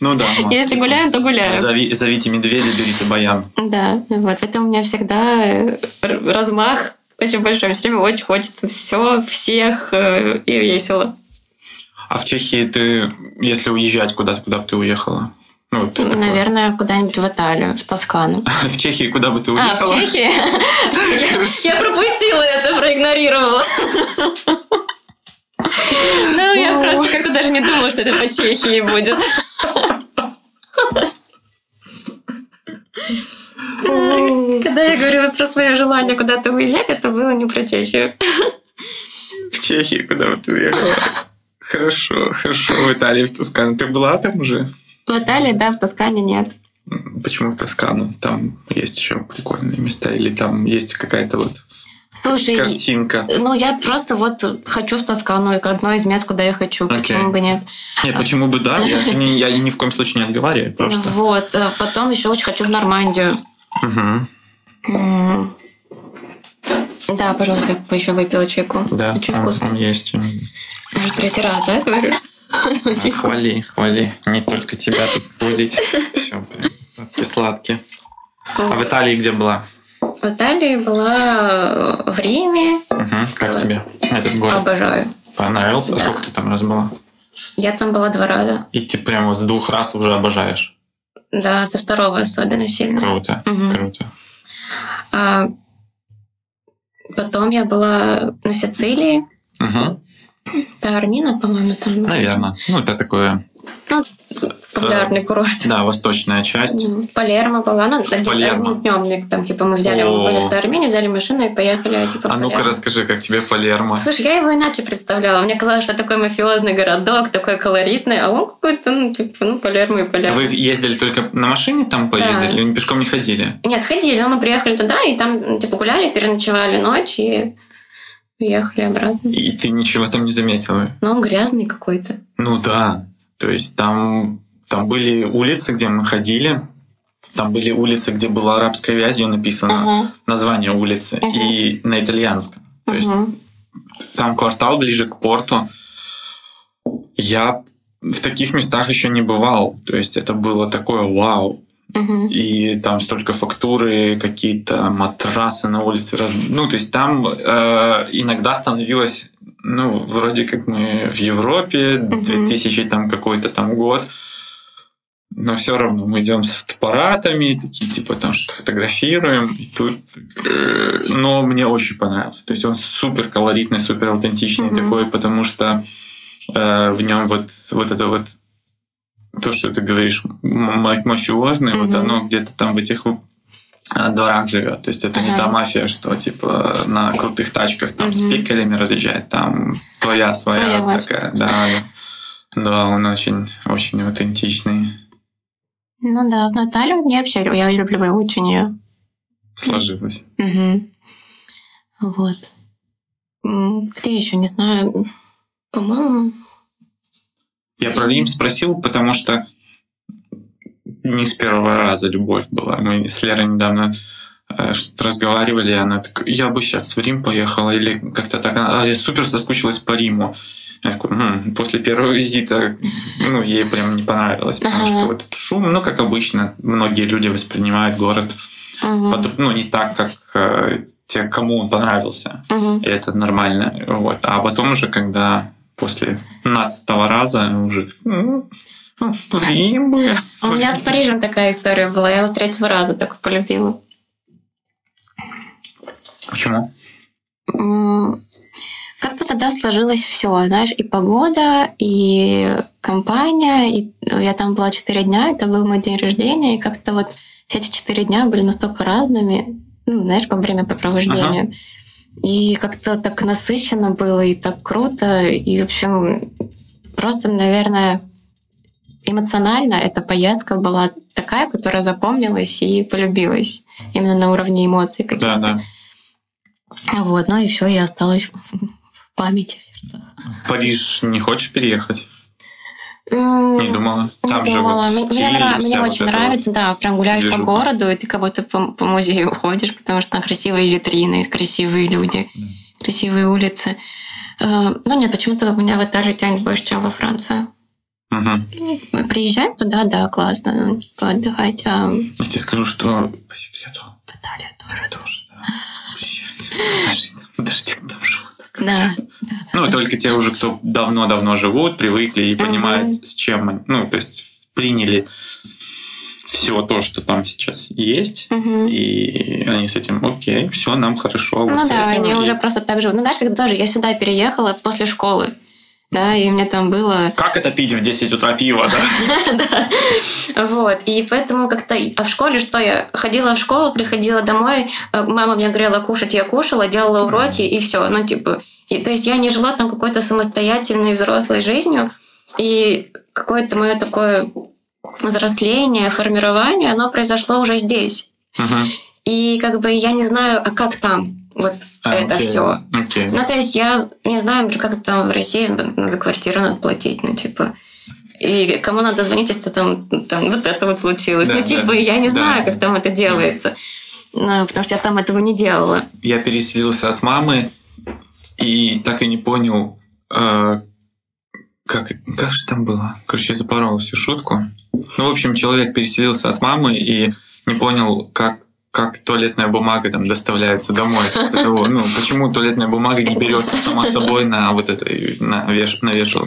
Ну да. вот, (laughs) Если типа, гуляем, то гуляем. зови- зовите медведя, берите баян. Да, вот поэтому у меня всегда э, размах очень большой. Все время очень хочется все, всех э, и весело. А в Чехии ты, если уезжать куда-то, куда бы ты уехала? Ну, вот такое. Наверное, куда-нибудь в Италию, в Тоскану. (laughs) В Чехии куда бы ты А, в уехала? Чехии? (laughs) Я- Я пропустила это, проигнорировала. (laughs) Ну, я просто как-то даже не думала, что это по Чехии будет. Когда я говорила про свое желание куда-то уезжать, это было не про Чехию. В Чехии куда бы ты уехала? Хорошо, хорошо. В Италии, в Тоскану. Ты была там уже? В Италии, да, в Тоскане нет. Почему в Тоскану? Там есть еще прикольные места. Или там есть какая-то вот Слушай, картинка. ну я просто вот хочу в Тоскану, и одно из мест, куда я хочу, Окей. почему бы нет. Нет, почему бы да? Я, же не, я ни в коем случае не отговариваю. Просто. Вот, э, потом еще очень хочу в Нормандию. Мгм. Да, пожалуйста, я еще выпила чайку. Да, Очень он- вкусно. он есть. Я уже третий раз, да, говорю? (laughs) Очень. Хвали, хвали. Не только тебя тут хвалить. (laughs) Все, сладкий-сладкий. А в Италии где была? В Италии была э, в Риме. Мгм. Как тебе этот город? Обожаю. Понравился? А Да. сколько ты там раз была? Я там была два раза. И ты прямо с двух раз уже обожаешь. Да, со второго особенно сильно. Круто, Мгм. круто. А потом я была на Сицилии. Мгм. Тармина, по-моему, там. Наверное. Ну, это такое, популярный курорт. да, восточная часть. Ну, Палермо была, ну, один, Палермо. дневник, там, типа, мы взяли, О. мы были в Тармине, взяли машину и поехали, типа, в А ну-ка расскажи, как тебе Палермо. Слушай, я его иначе представляла. Мне казалось, что такой мафиозный городок, такой колоритный, а он какой-то, ну, типа, ну, Палермо и Палермо. Вы ездили только на машине там поездили? Да. Или пешком не ходили? Нет, ходили, но мы приехали туда, и там, типа, гуляли, переночевали ночь, и уехали обратно. И ты ничего там не заметила? Но он грязный какой-то. Ну да. То есть там, там были улицы, где мы ходили. Там были улицы, где было арабской вязью написано Ага, название улицы Мгм. и на итальянском. То есть мгм. там квартал ближе к порту. Я в таких местах еще не бывал. То есть это было такое вау. И там столько фактуры, какие-то матрасы на улице. раз- Ну, то есть там э, иногда становилось, ну, вроде как мы в Европе, Мгм. 2000 там какой-то там год, но все равно мы идем с фотоаппаратами, такие типа там что фотографируем, и тут, э, но мне очень понравился. То есть он супер колоритный, супер аутентичный такой, потому что э, в нем вот вот это вот то, что ты говоришь, м- мафиозное, вот оно где-то там в этих а, дворах живет. То есть это не Ага. та мафия, что типа на крутых тачках там с Мгм. пикелями разъезжает, там твоя своя, Своя такая. Да, да. Да, он очень, очень аутентичный. Ну да, в Наталью мне вообще, я люблю очень ее. Сложилось. Мгм. Вот. Где еще, не знаю. По-моему, Я про Рим спросил, потому что не с первого раза любовь была. Мы с Лерой недавно э, разговаривали, и она такая, я бы сейчас в Рим поехала, или как-то так. Она, «А, я супер соскучилась по Риму. Я такой, «М, после первого визита, ну, ей прям не понравилось, потому Ага. что вот этот шум, ну, как обычно, многие люди воспринимают город, мгм, по- ну, не так, как э, те, кому он понравился. мгм. И это нормально. Вот. А потом уже, когда после 15 раза уже «М, ну, в Рим бы». У меня с Парижем такая история была. Я его с третьего раза только полюбила. Почему? Как-то тогда тогда сложилось все, знаешь, и погода, и компания, и ну, я там была четыре дня, это был мой день рождения, и как-то вот все эти четыре дня были настолько разными, ну, знаешь, по времяпрепровождению. Ага. И как-то так насыщенно было, и так круто, и, в общем, просто, наверное, эмоционально эта поездка была такая, которая запомнилась и полюбилась именно на уровне эмоций каких-то. Да, да. Вот, ну и все, я осталась в памяти, в сердцах. Париж не хочешь переехать? Не думала. Там не же думала. Вот мне, нрав... мне очень вот нравится, вот да, прям гуляешь по городу, и ты как будто по, по музею ходишь, потому что там красивые витрины, красивые люди, да. красивые улицы. Э, ну нет, почему-то у меня в Италии тянет больше, чем во Францию. Угу. Приезжать туда, да, классно, ну, типа, отдыхать. А... Я тебе скажу, что по секрету. В Италии тоже. Тоже, да. Даже кто живут. Да. Ну, только те уже, кто давно-давно живут, привыкли и понимают, с чем, ну, то есть приняли все то, что там сейчас есть, угу. и они с этим, окей, все, нам хорошо. Ну вот да, они и... уже просто так живут. Ну, знаешь, как тоже я сюда переехала после школы да, и мне там было... Как это пить в 10 утра пиво, да? (laughs) Да, вот, и поэтому как-то... А в школе что я? Ходила в школу, приходила домой, э, мама мне говорила кушать, я кушала, делала уроки, и все, ну, типа... И, то есть я не жила там какой-то самостоятельной взрослой жизнью, и какое-то мое такое взросление, формирование, оно произошло уже здесь. И как бы я не знаю, а как там? Вот а, это окей. все. Окей. Ну, то есть я не знаю, как там в России за квартиру надо платить, ну, типа. И кому надо звонить, если там, там вот это вот случилось. Да, ну, типа, да, я не знаю, да. как там это делается. Ну, потому что я там этого не делала. Я переселился от мамы и так и не понял, э, как, как же там было. Короче, запорол всю шутку. Ну, в общем, человек переселился от мамы и не понял, как как туалетная бумага там доставляется домой. Того, ну, почему туалетная бумага не берется сама собой на вот это, на, веш, на вешалку?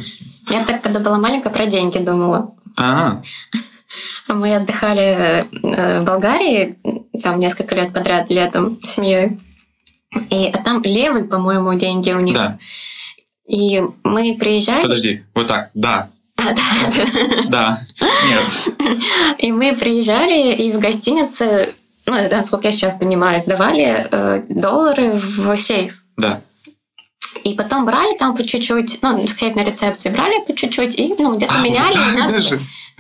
Я так, когда была маленькая, про деньги думала. А. (laughs) Мы отдыхали э, в Болгарии, там несколько лет подряд летом с семьей. И а там левый, по-моему, деньги у них. Да. И мы приезжали. Подожди, вот так, да. (laughs) Да. Да. Нет. (laughs) И мы приезжали, и в гостинице ну, это, насколько я сейчас понимаю, сдавали э, доллары в сейф. Да. И потом брали там по чуть-чуть, ну, сейф на рецепции брали по чуть-чуть, и, ну, где-то а, меняли. Вот нас...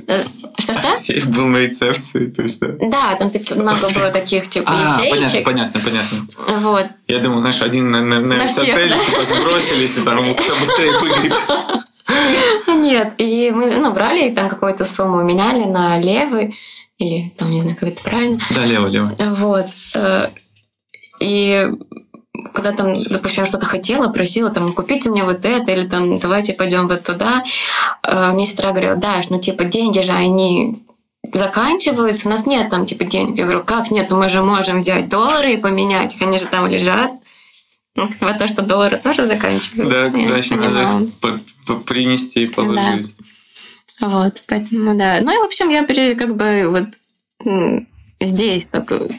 Э, что-что? Сейф был на рецепции, то есть, да. Да, там таки, много было таких, типа, а, ячеечек. понятно, понятно, понятно. Вот. Я думал, знаешь, один на, на, на, на всех, отель, да? типа, сбросились, и там кто быстрее выгреб. Нет, и мы, ну, брали там какую-то сумму, меняли на левый, или там, не знаю, как это правильно. Да, лево-лево. Вот. Э, и когда там, допустим, я что-то хотела, просила, там, купите мне вот это, или там, давайте пойдем вот туда. Э, мне сестра говорила, да, ну, типа, деньги же, они заканчиваются, у нас нет там, типа, денег. Я говорю, как нет, ну, мы же можем взять доллары и поменять, они же там лежат. Бы то, что доллары тоже заканчиваются. Да, еще надо принести и положить. Да. Вот, поэтому да. Ну и, в общем, я как бы вот здесь так э,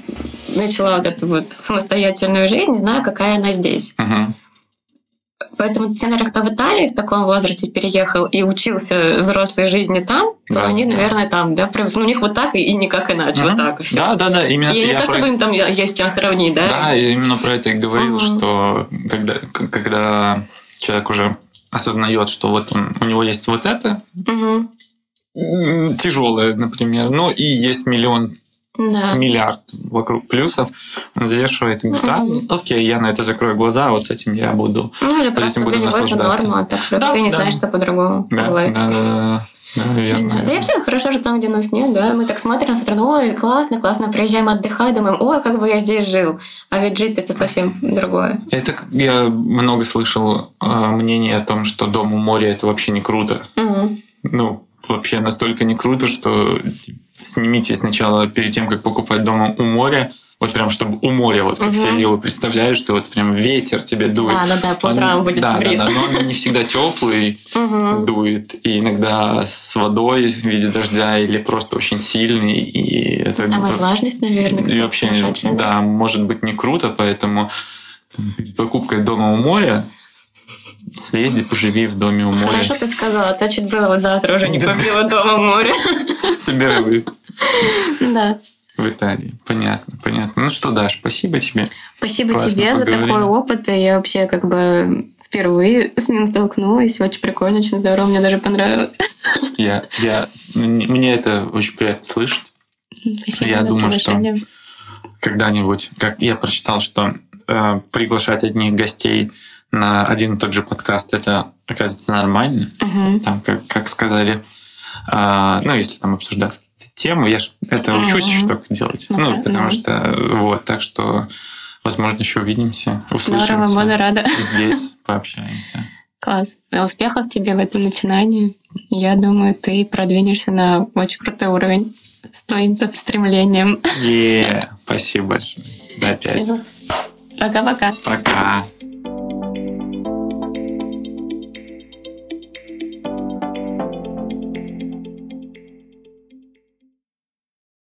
начала вот эту вот самостоятельную жизнь, знаю, какая она здесь. Uh-huh. Поэтому те, наверное, кто в Италии в таком возрасте переехал и учился взрослой жизни там, то да, они, наверное, там, да, ну, у них вот так и, и никак иначе, uh-huh. вот так все. Да, да, да, именно. И не то, чтобы это... им там есть чем сравнить, да? Да, я именно про это и говорил, uh-huh. что когда, когда человек уже осознает, что вот он, у него есть вот это, угу. тяжелое, например, ну и есть миллион да. миллиард вокруг плюсов, он взвешивает и говорит, да, окей, я на это закрою глаза, вот с этим я буду. Ну или просто для него это норма, так да, ты не да. знаешь, что по-другому да, бывает. Да, да, да. Да, верно. Да и вообще хорошо же там, где нас нет, да. Мы так смотрим на страну, ой, классно, классно, приезжаем отдыхать, думаем, ой, как бы я здесь жил. А ведь жить это совсем другое. Это я много слышал э, мнение о том, что дом у моря это вообще не круто. Угу. Ну, вообще настолько не круто, что снимите сначала перед тем, как покупать дом у моря, вот прям, чтобы у моря, вот как угу. себе его представляешь, что вот прям ветер тебе дует. А, ну да, по утрам будет да, бриз. Да, да, но он не всегда теплый дует, и иногда с водой в виде дождя или просто очень сильный. И это, Самая влажность, наверное. И вообще, да, может быть не круто, поэтому перед покупкой дома у моря Съезди, поживи в доме у моря. Хорошо ты сказала, а то чуть было вот завтра уже не побила дома у моря. (laughs) Собираюсь Да. в Италии. Понятно, понятно. Ну что, Даш, спасибо тебе. Спасибо Классно тебе за такой опыт. И Я вообще как бы впервые с ним столкнулась. Очень прикольно, очень здорово. Мне даже понравилось. (laughs) Я, я, мне это очень приятно слышать. Спасибо Я думаю, что-. Когда-нибудь, как я прочитал, что э, приглашать одних гостей на один и тот же подкаст, это, оказывается, нормально. Мгм. Там, как, как сказали, а, ну, если там обсуждать какие-то темы, я ж это учусь, Мгм. что делать. Ну, Ну, да, потому ну. что, вот, так что, возможно, еще увидимся, Здорово, услышимся. буду рада. Здесь пообщаемся. Класс. Успехов тебе в этом начинании. Я думаю, ты продвинешься на очень крутой уровень с твоим стремлением. Е, спасибо большое. До опять. Спасибо. Пока-пока. Пока.